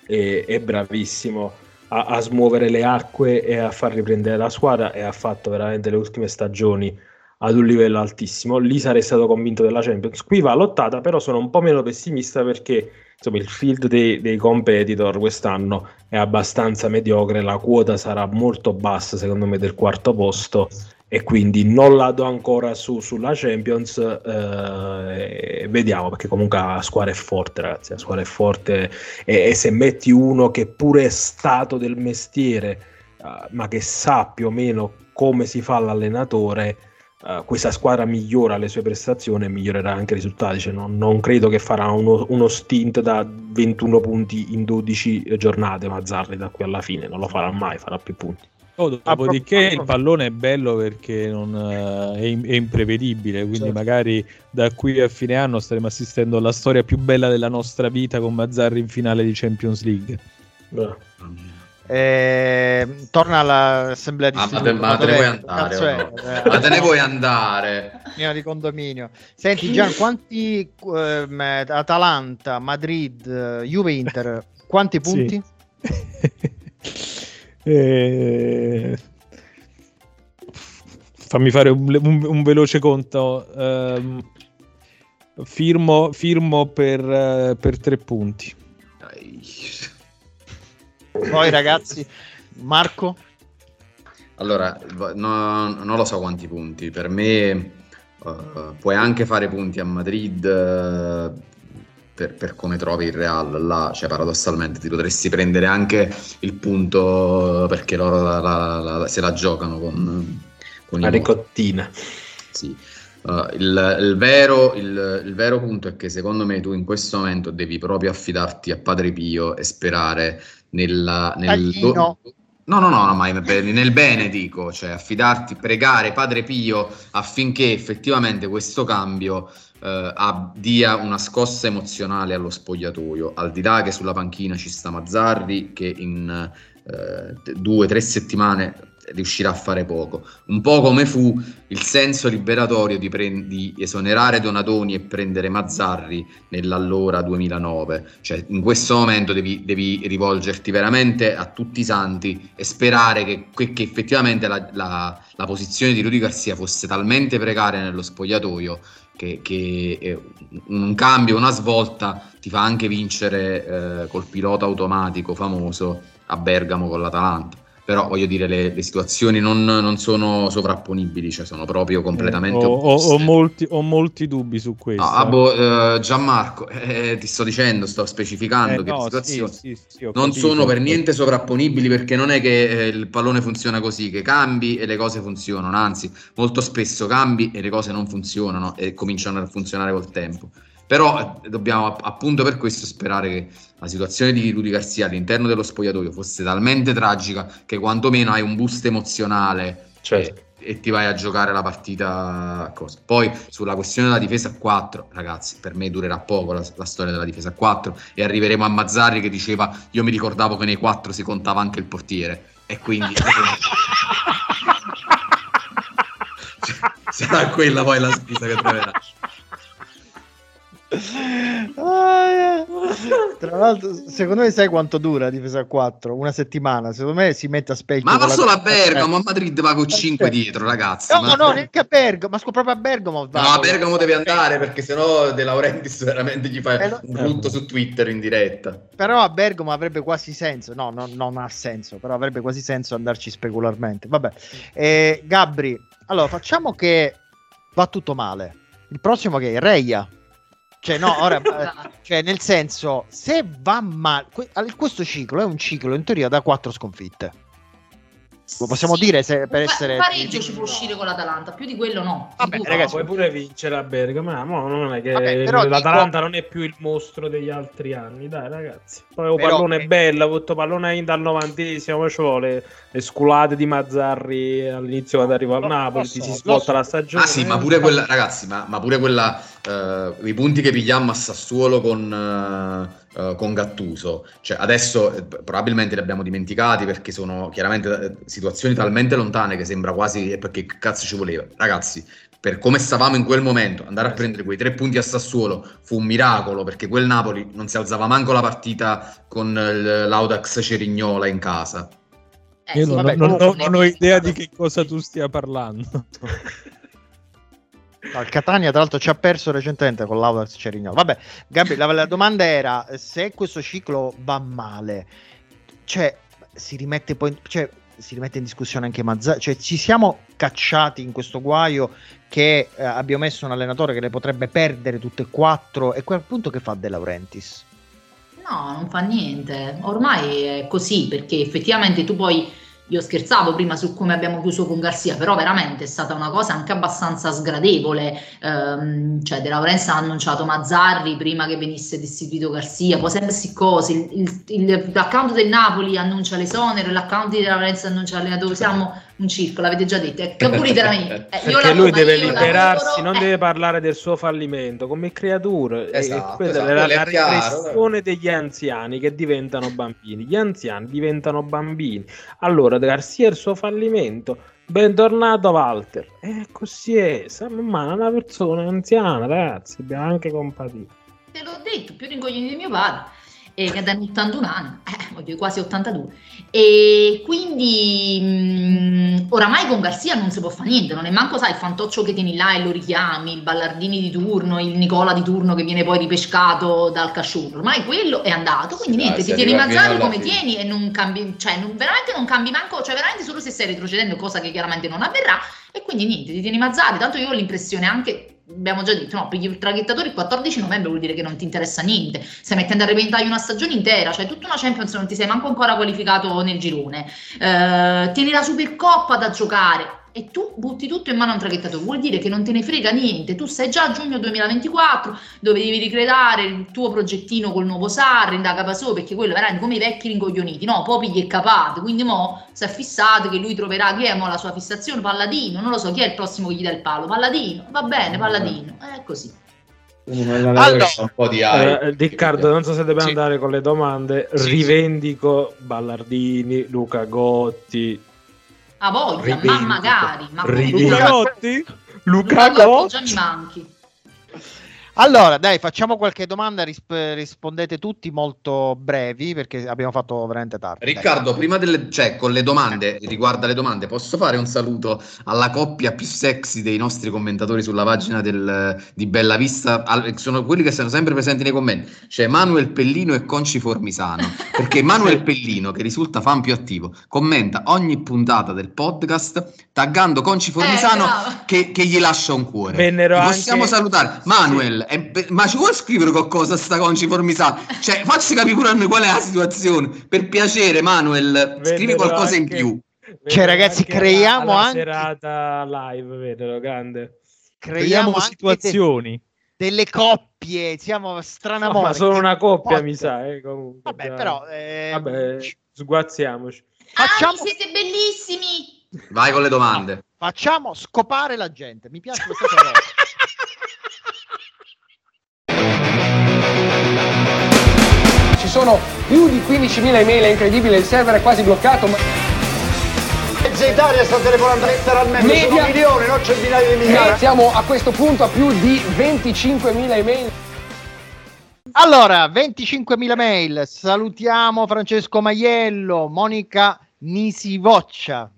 è, è bravissimo a, a smuovere le acque e a far riprendere la squadra e ha fatto veramente le ultime stagioni ad un livello altissimo. Lì sarei stato convinto della Champions. Qui va lottata, però sono un po' meno pessimista perché insomma, il field dei, dei competitor quest'anno è abbastanza mediocre. La quota sarà molto bassa, secondo me, del quarto posto. E quindi non la do ancora su, sulla Champions. eh, vediamo perché comunque la squadra è forte, ragazzi. La squadra è forte. E, e se metti uno che pure è stato del mestiere, eh, ma che sa più o meno come si fa l'allenatore, eh, questa squadra migliora le sue prestazioni e migliorerà anche i risultati. Cioè, non, non credo che farà uno, uno stint da 21 punti in 12 giornate Mazzarri da qui alla fine, non lo farà mai, farà più punti. Oh, dopodiché il pallone è bello perché non, eh, è, è imprevedibile, quindi Certo. magari da qui a fine anno staremo assistendo alla storia più bella della nostra vita con Mazzarri in finale di Champions League. Eh, torna all'assemblea di Ah, ma te, ma te ne vuoi andare? È? no? Eh, Ma te ne vuoi andare? Di condominio. Senti Gian, quanti ehm, Atalanta, Madrid, eh, Juve, Inter, quanti Sì. punti? Eh, Fammi fare un, un- un veloce conto. Ehm, firmo, firmo per, eh, per tre punti. Poi ragazzi, Marco? Allora, no- non lo so quanti punti. Per me eh, puoi anche fare punti a Madrid eh, per, per come trovi il Real. Là, cioè, paradossalmente, ti potresti prendere anche il punto perché loro la- la- la- se la giocano con, con La i ricottina. Sì. Uh, il, il vero, il- il vero punto è che secondo me tu in questo momento devi proprio affidarti a Padre Pio e sperare nella, nel, Taglino. No, no, no, no, ma nel bene dico, cioè affidarti, pregare Padre Pio affinché effettivamente questo cambio eh, dia una scossa emozionale allo spogliatoio, al di là che sulla panchina ci sta Mazzarri che in eh, due o tre settimane riuscirà a fare poco. Un po' come fu il senso liberatorio di, pren- di esonerare Donatoni e prendere Mazzarri nell'allora 2009. Cioè, in questo momento devi, devi rivolgerti veramente a tutti i santi e sperare che, que- che effettivamente la, la- la posizione di Rudy Garcia fosse talmente precaria nello spogliatoio che, che, eh, un cambio, una svolta ti fa anche vincere eh, col pilota automatico famoso a Bergamo con l'Atalanta. Però voglio dire, le, le situazioni non, non sono sovrapponibili, cioè sono proprio completamente ho, ho- opposte. ho molti, ho molti dubbi su questo. No, ah, boh, eh, Gianmarco, eh, ti sto dicendo, sto specificando Eh, che no, le situazioni sì, sì, sì, ho non capito. sono per niente sovrapponibili perché non è che eh, il pallone funziona così, che cambi e le cose funzionano, anzi molto spesso cambi e le cose non funzionano e cominciano a funzionare col tempo. Però eh, dobbiamo app- appunto per questo sperare che la situazione di Rudy Garcia all'interno dello spogliatoio fosse talmente tragica che quantomeno hai un boost emozionale Certo. e, e ti vai a giocare la partita cosa. Poi sulla questione della difesa a 4, ragazzi, per me durerà poco la, la storia della difesa a 4 e arriveremo a Mazzarri che diceva io mi ricordavo che nei 4 si contava anche il portiere e quindi sarà quella poi la spesa che troverà. Ah, eh. Tra l'altro, secondo me sai quanto dura la difesa a 4? Una settimana. Secondo me si mette a specchio. Ma va solo a Bergamo, a Madrid va con 5 Eh. dietro, ragazzi. No, ma- no, neanche a Bergamo, ma proprio a Bergamo. No, a Bergamo devi andare perché sennò De Laurentiis veramente gli fai Eh, lo- un brutto su Twitter in diretta. Però a Bergamo avrebbe quasi senso. No, no, non ha senso, però avrebbe quasi senso andarci specularmente. Vabbè. Eh, Gabri, allora facciamo che va tutto male. Il prossimo che è Reia. Cioè, no, ora, eh, cioè, nel senso, se va male, questo ciclo è un ciclo in teoria da quattro sconfitte. Lo possiamo Sì. dire se, per Un pa- essere. un pareggio ci può uscire con l'Atalanta, più di quello no. Vabbè, Sicuro. ragazzi, Puoi pure vincere a Bergamo, ma non è che Vabbè, però l'Atalanta dico- non è più il mostro degli altri anni, dai ragazzi. Poi Però- pallone bello, ha avuto pallone in dal novantesimo, ma ci vuole le sculate di Mazzarri all'inizio quando arriva al Napoli, ti so, si svolta so. la stagione. Ah sì, ma pure quella, ragazzi, ma, ma pure quella, eh, i punti che pigliammo a Sassuolo con, eh, con Gattuso, cioè adesso eh, probabilmente li abbiamo dimenticati perché sono chiaramente eh, situazioni talmente lontane che sembra quasi perché cazzo ci voleva. Ragazzi, per come stavamo in quel momento, andare a prendere quei tre punti a Sassuolo fu un miracolo perché quel Napoli non si alzava manco la partita con l'Audax Cerignola in casa. Eh, Io sì, non, vabbè, non- comunque non ho idea di che cosa tu stia parlando. Il Catania, tra l'altro, ci ha perso recentemente con l'Audax Cerignola. Vabbè, Gabri, la, la domanda era: se questo ciclo va male, cioè, si rimette poi. Cioè, si rimette in discussione anche Mazzarri. Cioè, ci siamo cacciati in questo guaio che eh, abbiamo messo un allenatore che le potrebbe perdere tutte e quattro. E quel punto che fa De Laurentiis? No, non fa niente. Ormai è così perché effettivamente tu poi. Io scherzavo prima su come abbiamo chiuso con Garzia, però veramente è stata una cosa anche abbastanza sgradevole. Ehm, cioè, De Laurentiis ha annunciato Mazzarri prima che venisse destituito Garzia, poi sempre questi cose. Il- il- l'account del Napoli annuncia l'esonero, l'account di De Laurentiis annuncia l'allenatore. Siamo un circo, l'avete già detto. È pure veramente. eh, io Perché lavoro, lui deve io liberarsi, lavoro, non eh, deve parlare del suo fallimento come creatura. Esatto, e questa esatto, è la, è la regressione degli anziani che diventano bambini. Gli anziani diventano bambini. Allora, Garcia il suo fallimento. Bentornato Walter. E così è. Mano a una persona anziana, ragazzi. Dobbiamo anche compatire. Te l'ho detto, più rincoglionito di mio padre, eh, che ha 81 anni, eh, voglio quasi 82. E quindi mh, oramai con Garzia non si può fare niente, non è manco sai il fantoccio che tieni là e lo richiami, il Ballardini di turno, il Nicola di turno che viene poi ripescato dal Casciun, ormai quello è andato, quindi Sì, niente, ti tieni Mazzari come fine. tieni e non cambi, cioè non- veramente non cambi manco, cioè veramente solo se stai retrocedendo, cosa che chiaramente non avverrà, e quindi niente, ti tieni Mazzari, tanto io ho l'impressione anche abbiamo già detto, no, pigli il traghettatore il 14 novembre vuol dire che non ti interessa niente, stai mettendo a repentaglio una stagione intera, cioè tutta una Champions non ti sei manco ancora qualificato nel girone, eh, tieni la Supercoppa da giocare e tu butti tutto in mano a un traghettatore, vuol dire che non te ne frega niente, tu sei già a giugno 2024 dove devi ricreare il tuo progettino col nuovo Sarri, da Capasò, perché quello è veramente come i vecchi rincoglioniti, no, poi pigli e capate, quindi mo si è fissato che lui troverà chi è mo la sua fissazione, Palladino, non lo so chi è il prossimo che gli dà il palo, Palladino, va bene, Palladino, è così. Allora, un po' di. Eh, Riccardo, non so se dobbiamo Sì. andare con le domande. Sì, sì. Rivendico Ballardini, Luca Gotti. A voglia, ma Rivendico. magari, ma come Rivendico. Luca Gotti? Luca Gotti Gotti. già mi manchi. Allora, dai, facciamo qualche domanda, risp- rispondete tutti molto brevi perché abbiamo fatto veramente tardi. dai. Riccardo, prima delle, cioè, con le domande, riguardo alle domande, posso fare un saluto alla coppia più sexy dei nostri commentatori sulla pagina del- di Bella Vista? Al- sono quelli che sono sempre presenti nei commenti. C'è Manuel Pellino e Conci Formisano. Perché Manuel Pellino, che risulta fan più attivo, commenta ogni puntata del podcast taggando Conci Formisano bravo. che, che gli lascia un cuore. Vennero possiamo anche- salutare. Manuel, è be- ma ci vuoi scrivere qualcosa sta Conci Formisano? Cioè, facci capire pure a noi qual è la situazione. Per piacere, Manuel, scrivi Vennero qualcosa in anche- più. Cioè, ragazzi, anche creiamo alla anche- serata live, vero, grande. Creiamo anche situazioni. de- delle coppie, siamo strana No, ma sono una coppia, mi sa, eh, comunque. Vabbè, già. però eh, Vabbè, sguazziamoci. facciamo, Ah, siete bellissimi! Vai con le domande. facciamo scopare la gente. Mi piace questa cosa. Ci sono più di 15.000 email, è incredibile, il server è quasi bloccato. Ma... Mezza Italia sta telefonando letteralmente, Media- sono milioni, non centinaia di migliaia. siamo a questo punto a più di 25.000 email. Allora, 25.000 mail. Salutiamo Francesco Maiello, Monica Nisivoccia,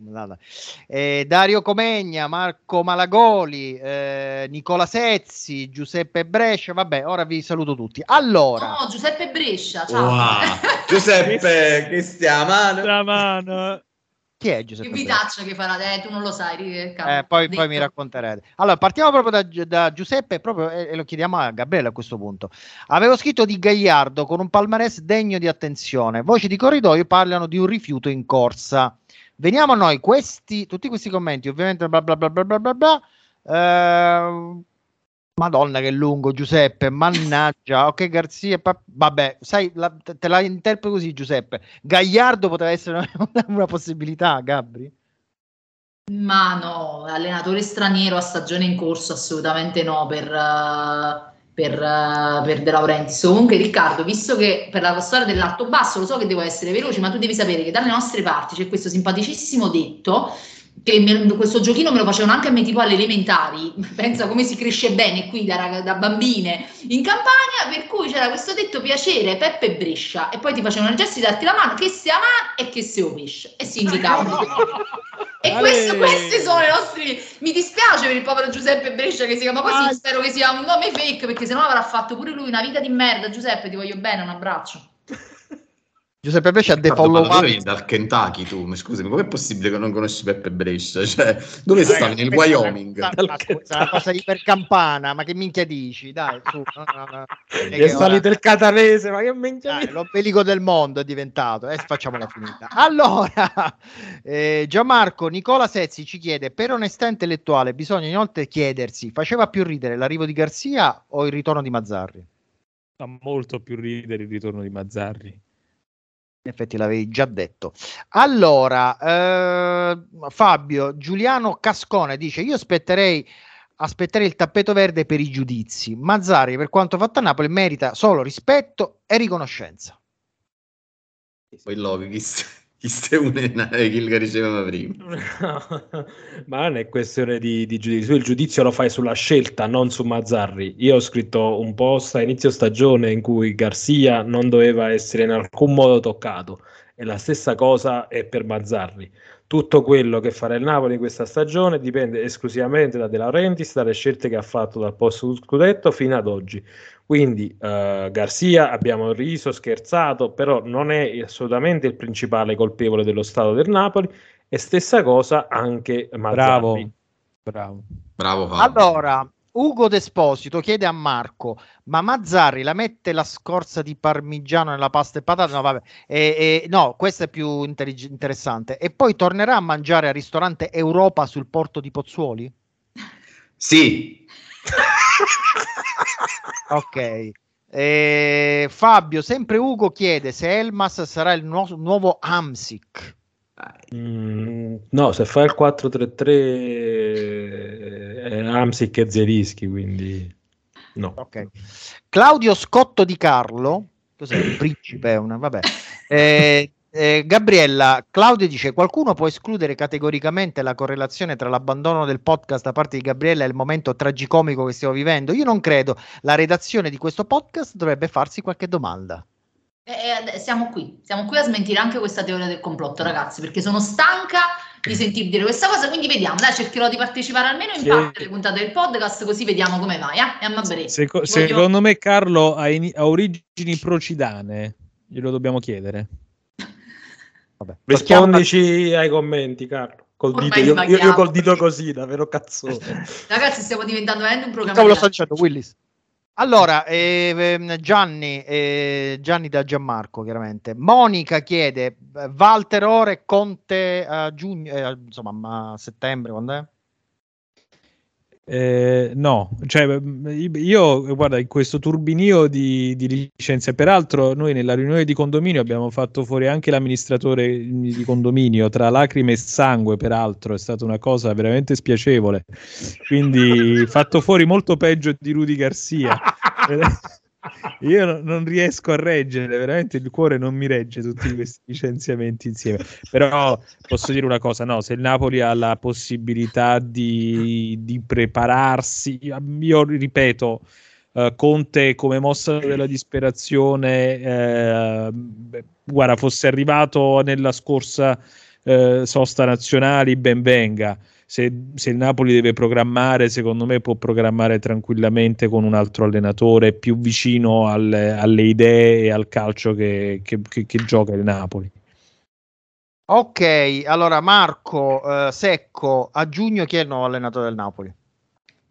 eh, Dario Comegna, Marco Malagoli, eh, Nicola Sezzi, Giuseppe Brescia. Vabbè, ora vi saluto tutti. Allora, No, Giuseppe Brescia, ciao. Wow. Giuseppe, che stiamo? Chi è Che Giuseppe Brescia? vitaccia che farà, eh, tu non lo sai, Riccardo. Eh, poi, poi mi racconterete. Allora, partiamo proprio da, da Giuseppe proprio, e, e lo chiediamo a Gabriele a questo punto. Avevo scritto di Gagliardo con un palmarès degno di attenzione. Voci di corridoio parlano di un rifiuto in corsa. Veniamo a noi, questi, tutti questi commenti, ovviamente bla bla bla bla bla bla bla. Eh, Madonna che lungo Giuseppe, mannaggia, ok Garzia, pa- vabbè, sai, la- te la interpreto così Giuseppe, Gagliardo poteva essere una, una possibilità, Gabri? Ma no, allenatore straniero a stagione in corso, assolutamente no per, eh, per, eh, per De Laurentiis. Comunque, Riccardo, visto che per la storia dell'alto basso lo so che devo essere veloce, ma tu devi sapere che dalle nostre parti c'è questo simpaticissimo detto. Che me- questo giochino me lo facevano anche a me tipo alle elementari, pensa come si cresce bene qui da, da bambine in campagna, per cui c'era questo detto piacere Peppe Brescia e poi ti facevano il gesto di darti la mano che sia mano e che sia pesce e si indicavano. E questo- questi sono i nostri. Mi dispiace per il povero Giuseppe Brescia che si chiama così. Ah. Spero che sia un nome fake perché sennò avrà fatto pure lui una vita di merda. Giuseppe, ti voglio bene, un abbraccio. Giuseppe Brescia ha ma defollowato vieni dal Kentucky tu? Ma scusami, com'è possibile che non conosci Peppe Brescia? Cioè, dove stavi? Nel Wyoming? Ma, ma scusa, una cosa ipercampana, ma che minchia dici? Dai, su. no, no, no. Gli è salito il catanese, ma che minchia. Dai, l'ombelico del mondo è diventato, e facciamola finita. Allora, eh, Gianmarco Nicola Sezzi ci chiede: per onestà intellettuale, bisogna inoltre chiedersi: faceva più ridere l'arrivo di Garzia o il ritorno di Mazzarri? Fa molto più ridere il ritorno di Mazzarri. In effetti l'avevi già detto. Allora, eh, Fabio Giuliano Cascone dice: Io aspetterei, aspetterei il tappeto verde per i giudizi. Mazzari, per quanto fatto a Napoli, merita solo rispetto e riconoscenza. Quello che chi ste une che il diceva prima. ma non è questione di, di giudizio, il giudizio lo fai sulla scelta, non su Mazzarri. Io ho scritto un post a inizio stagione in cui Garzia non doveva essere in alcun modo toccato e la stessa cosa è per Mazzarri. Tutto quello che farà il Napoli in questa stagione dipende esclusivamente da De Laurentiis, dalle scelte che ha fatto dal posto scudetto fino ad oggi. Quindi eh, Garzia abbiamo riso, scherzato, però non è assolutamente il principale colpevole dello stato del Napoli e stessa cosa anche Mazzarri. Bravo, bravo. Bravo. Allora, Ugo Desposito chiede a Marco: Ma Mazzarri la mette la scorza di parmigiano nella pasta e patate? No, vabbè. E- e- no, questo è più intellig- interessante. E poi tornerà a mangiare al ristorante Europa sul porto di Pozzuoli? Sì, Ok. E Fabio, sempre Ugo chiede se Elmas sarà il nuo- nuovo Amsic. Mm, no, se fa il 4-3-3 è Amsic e Zelischi, quindi no. Ok. Claudio Scotto di Carlo, cos'è? Un principe? Una, vabbè. Eh, eh, Gabriella, Claudio dice: Qualcuno può escludere categoricamente la correlazione tra l'abbandono del podcast da parte di Gabriella e il momento tragicomico che stiamo vivendo? Io non credo. La redazione di questo podcast dovrebbe farsi qualche domanda. Eh, eh, siamo qui, siamo qui a smentire anche questa teoria del complotto, ragazzi, perché sono stanca di sentir dire questa cosa, quindi vediamo, dai, cercherò di partecipare almeno in Sì. parte alle puntate del podcast, così vediamo come vai, eh? E a Mabrè. Seco- voglio- Secondo me Carlo ha, ini- ha origini procidane, glielo dobbiamo chiedere. Rispondici ai commenti, Carlo. Col dito, io, io- io col dito così, davvero cazzone. Ragazzi, stiamo diventando veramente un programma Cavolo sta dicendo Willis? Allora, eh, Gianni, eh, Gianni da Gianmarco, chiaramente. Monica chiede eh, Walter Ore, Conte a giugno, eh, insomma, a settembre, quando è? Eh, no, cioè, mh, io guarda, in questo turbinio di, di licenze, peraltro noi nella riunione di condominio abbiamo fatto fuori anche l'amministratore di condominio tra lacrime e sangue, peraltro è stata una cosa veramente spiacevole, quindi fatto fuori molto peggio di Rudy Garcia. Io no- non riesco a reggere, veramente il cuore non mi regge tutti questi licenziamenti insieme. Però posso dire una cosa: no, se il Napoli ha la possibilità di, di prepararsi, io ripeto, eh, Conte come mossa della disperazione, eh, guarda, fosse arrivato nella scorsa eh, sosta nazionali, ben venga. Se, se il Napoli deve programmare, secondo me può programmare tranquillamente con un altro allenatore più vicino alle, alle idee e al calcio che, che- che- che gioca il Napoli. Ok, allora Marco eh, Secco, a giugno chi è il nuovo allenatore del Napoli?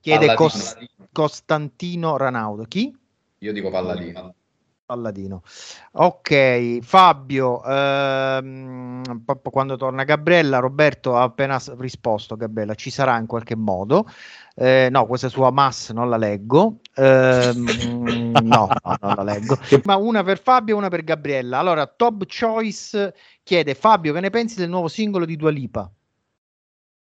Chiede Palladino. Cos- Costantino Ranaudo. Chi? io dico Palladino. Palladino. Ok, Fabio, ehm, quando torna Gabriella, Roberto ha appena risposto, Gabriella, ci sarà in qualche modo. Eh, no, questa è su Hamas, non la leggo. Ehm, no, no, non la leggo. Ma una per Fabio e una per Gabriella. Allora, Top Choice chiede, Fabio, che ne pensi del nuovo singolo di Dua Lipa?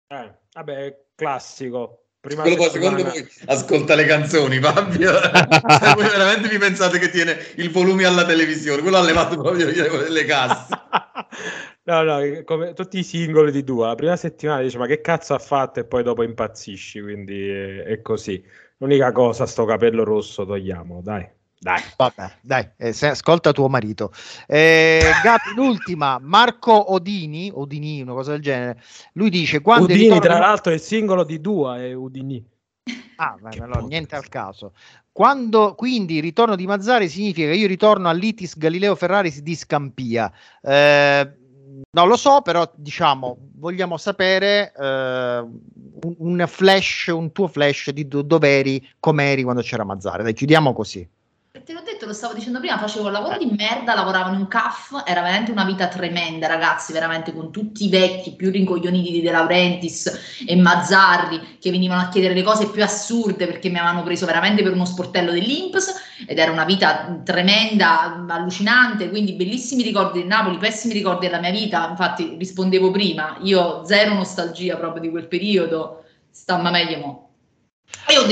Eh, vabbè, classico. Prima Quello poi, secondo voi ascolta le canzoni, Fabio? Voi veramente vi pensate che tiene il volume alla televisione? Quello ha levato proprio le, le casse. No, no, come tutti i singoli di Dua, la prima settimana dice ma che cazzo ha fatto e poi dopo impazzisci, quindi è, è così. L'unica cosa, sto capello rosso, togliamolo, dai, dai. Vabbè, dai, eh, se- ascolta tuo marito. Eh, Gabi, l'ultima, Marco Odini, Odini, una cosa del genere. Lui dice: Quando Udini, ritorno- tra l'altro, il singolo di Dua è Udini. Ah, beh, allora, niente al caso. Quando quindi il ritorno di Mazzari significa che io ritorno all'Itis Galileo Ferraris di Scampia. Eh, non lo so, però diciamo, vogliamo sapere eh, un, un flash, un tuo flash di do- dov'eri, com'eri quando c'era Mazzari. Dai, chiudiamo così. Te l'ho detto, lo stavo dicendo prima, facevo un lavoro di merda, lavoravo in un CAF, era veramente una vita tremenda, ragazzi, veramente con tutti i vecchi più rincoglioniti di De Laurentiis e Mazzarri che venivano a chiedere le cose più assurde perché mi avevano preso veramente per uno sportello dell'Inps ed era una vita tremenda, allucinante, quindi bellissimi ricordi del Napoli, pessimi ricordi della mia vita, infatti rispondevo prima, io zero nostalgia proprio di quel periodo, stamma meglio mo.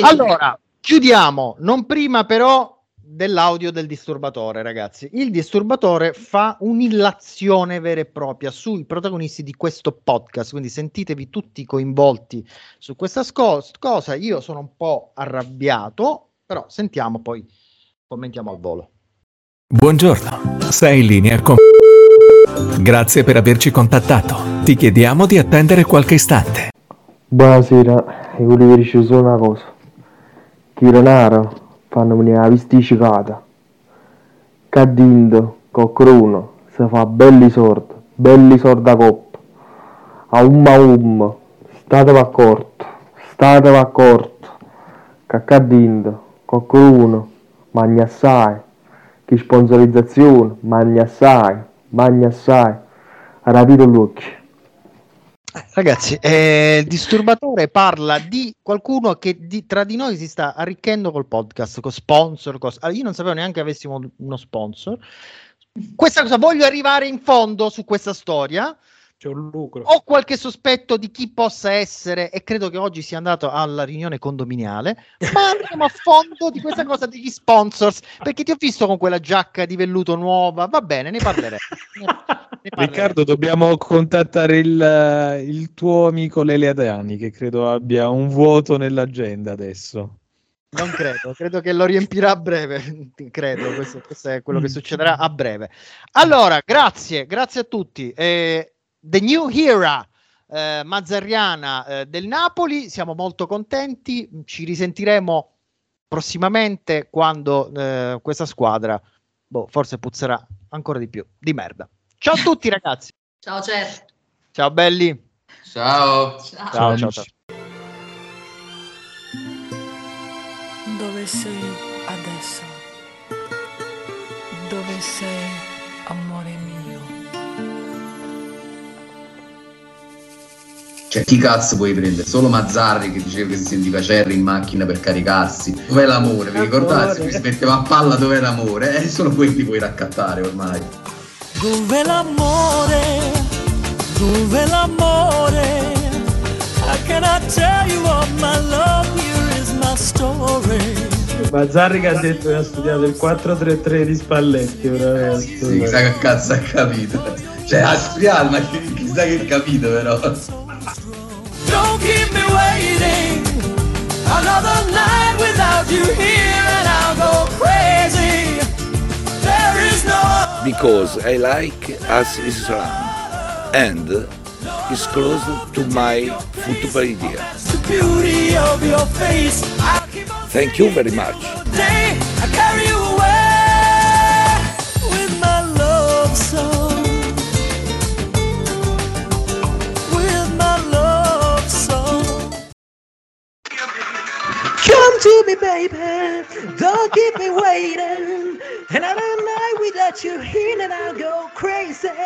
Allora, chiudiamo, non prima però dell'audio del disturbatore, ragazzi. Il disturbatore fa un'illazione vera e propria sui protagonisti di questo podcast, quindi sentitevi tutti coinvolti su questa sco- cosa. Io sono un po' arrabbiato, però sentiamo poi commentiamo al volo. Buongiorno, sei in linea con Grazie per averci contattato. Ti chiediamo di attendere qualche istante. Buonasera, io volevo dire solo una cosa. Che Renaro fanno venire la visticicata. Caddindo, coccruno, si fa belli sordi, belli sordi a coppa. A umma umma, statevi accorto, statevi accorto. Che accaddindo, coccruno, magna assai. Che sponsorizzazione, magna assai, magna assai. Rapito l'occhio. Ragazzi, eh, disturbatore parla di qualcuno che di- tra di noi si sta arricchendo col podcast, con sponsor. cos- io non sapevo neanche che avessimo uno sponsor. Questa cosa, voglio arrivare in fondo su questa storia. C'è un lucro. Ho qualche sospetto di chi possa essere, e credo che oggi sia andato alla riunione condominiale. Ma andiamo a fondo di questa cosa degli sponsors, perché ti ho visto con quella giacca di velluto nuova. Va bene, ne parleremo. Ne- ne parleremo. Riccardo, dobbiamo contattare il, il tuo amico Lele Adani, che credo abbia un vuoto nell'agenda adesso. Non credo, credo che lo riempirà a breve. credo, questo, questo è quello che succederà a breve. Allora, grazie, grazie a tutti. Eh, the New Era eh, Mazzarriana eh, del Napoli, siamo molto contenti. Ci risentiremo prossimamente quando eh, questa squadra boh, forse puzzerà ancora di più di merda. Ciao a tutti, ragazzi. Ciao Cer. Ciao, belli. Ciao. Ciao. Ciao, ciao, ciao. Dove sei adesso? Dove sei, amore mio? Cioè, chi cazzo puoi prendere? Solo Mazzarri che diceva che si sentiva Cerri in macchina per caricarsi. Dov'è l'amore? Vi ricordate? Si metteva a palla dov'è l'amore? Eh, solo quelli puoi raccattare ormai. Dove l'amore, dove l'amore I cannot tell you all my love, here is my story Mazzarri che ha detto che ha studiato il 4-3-3 di Spalletti. veramente. Sì, chissà che cazzo ha capito. Cioè, a studiare, ma chi- chissà che ha capito però. Don't keep me waiting Another night without you here and I'll go crazy There is no Because I like as Islam and is close to my football idea. beauty of your face I'll keep on Thank you very much. To me baby. Don't keep me waiting. And I don't night without you here and I'll go crazy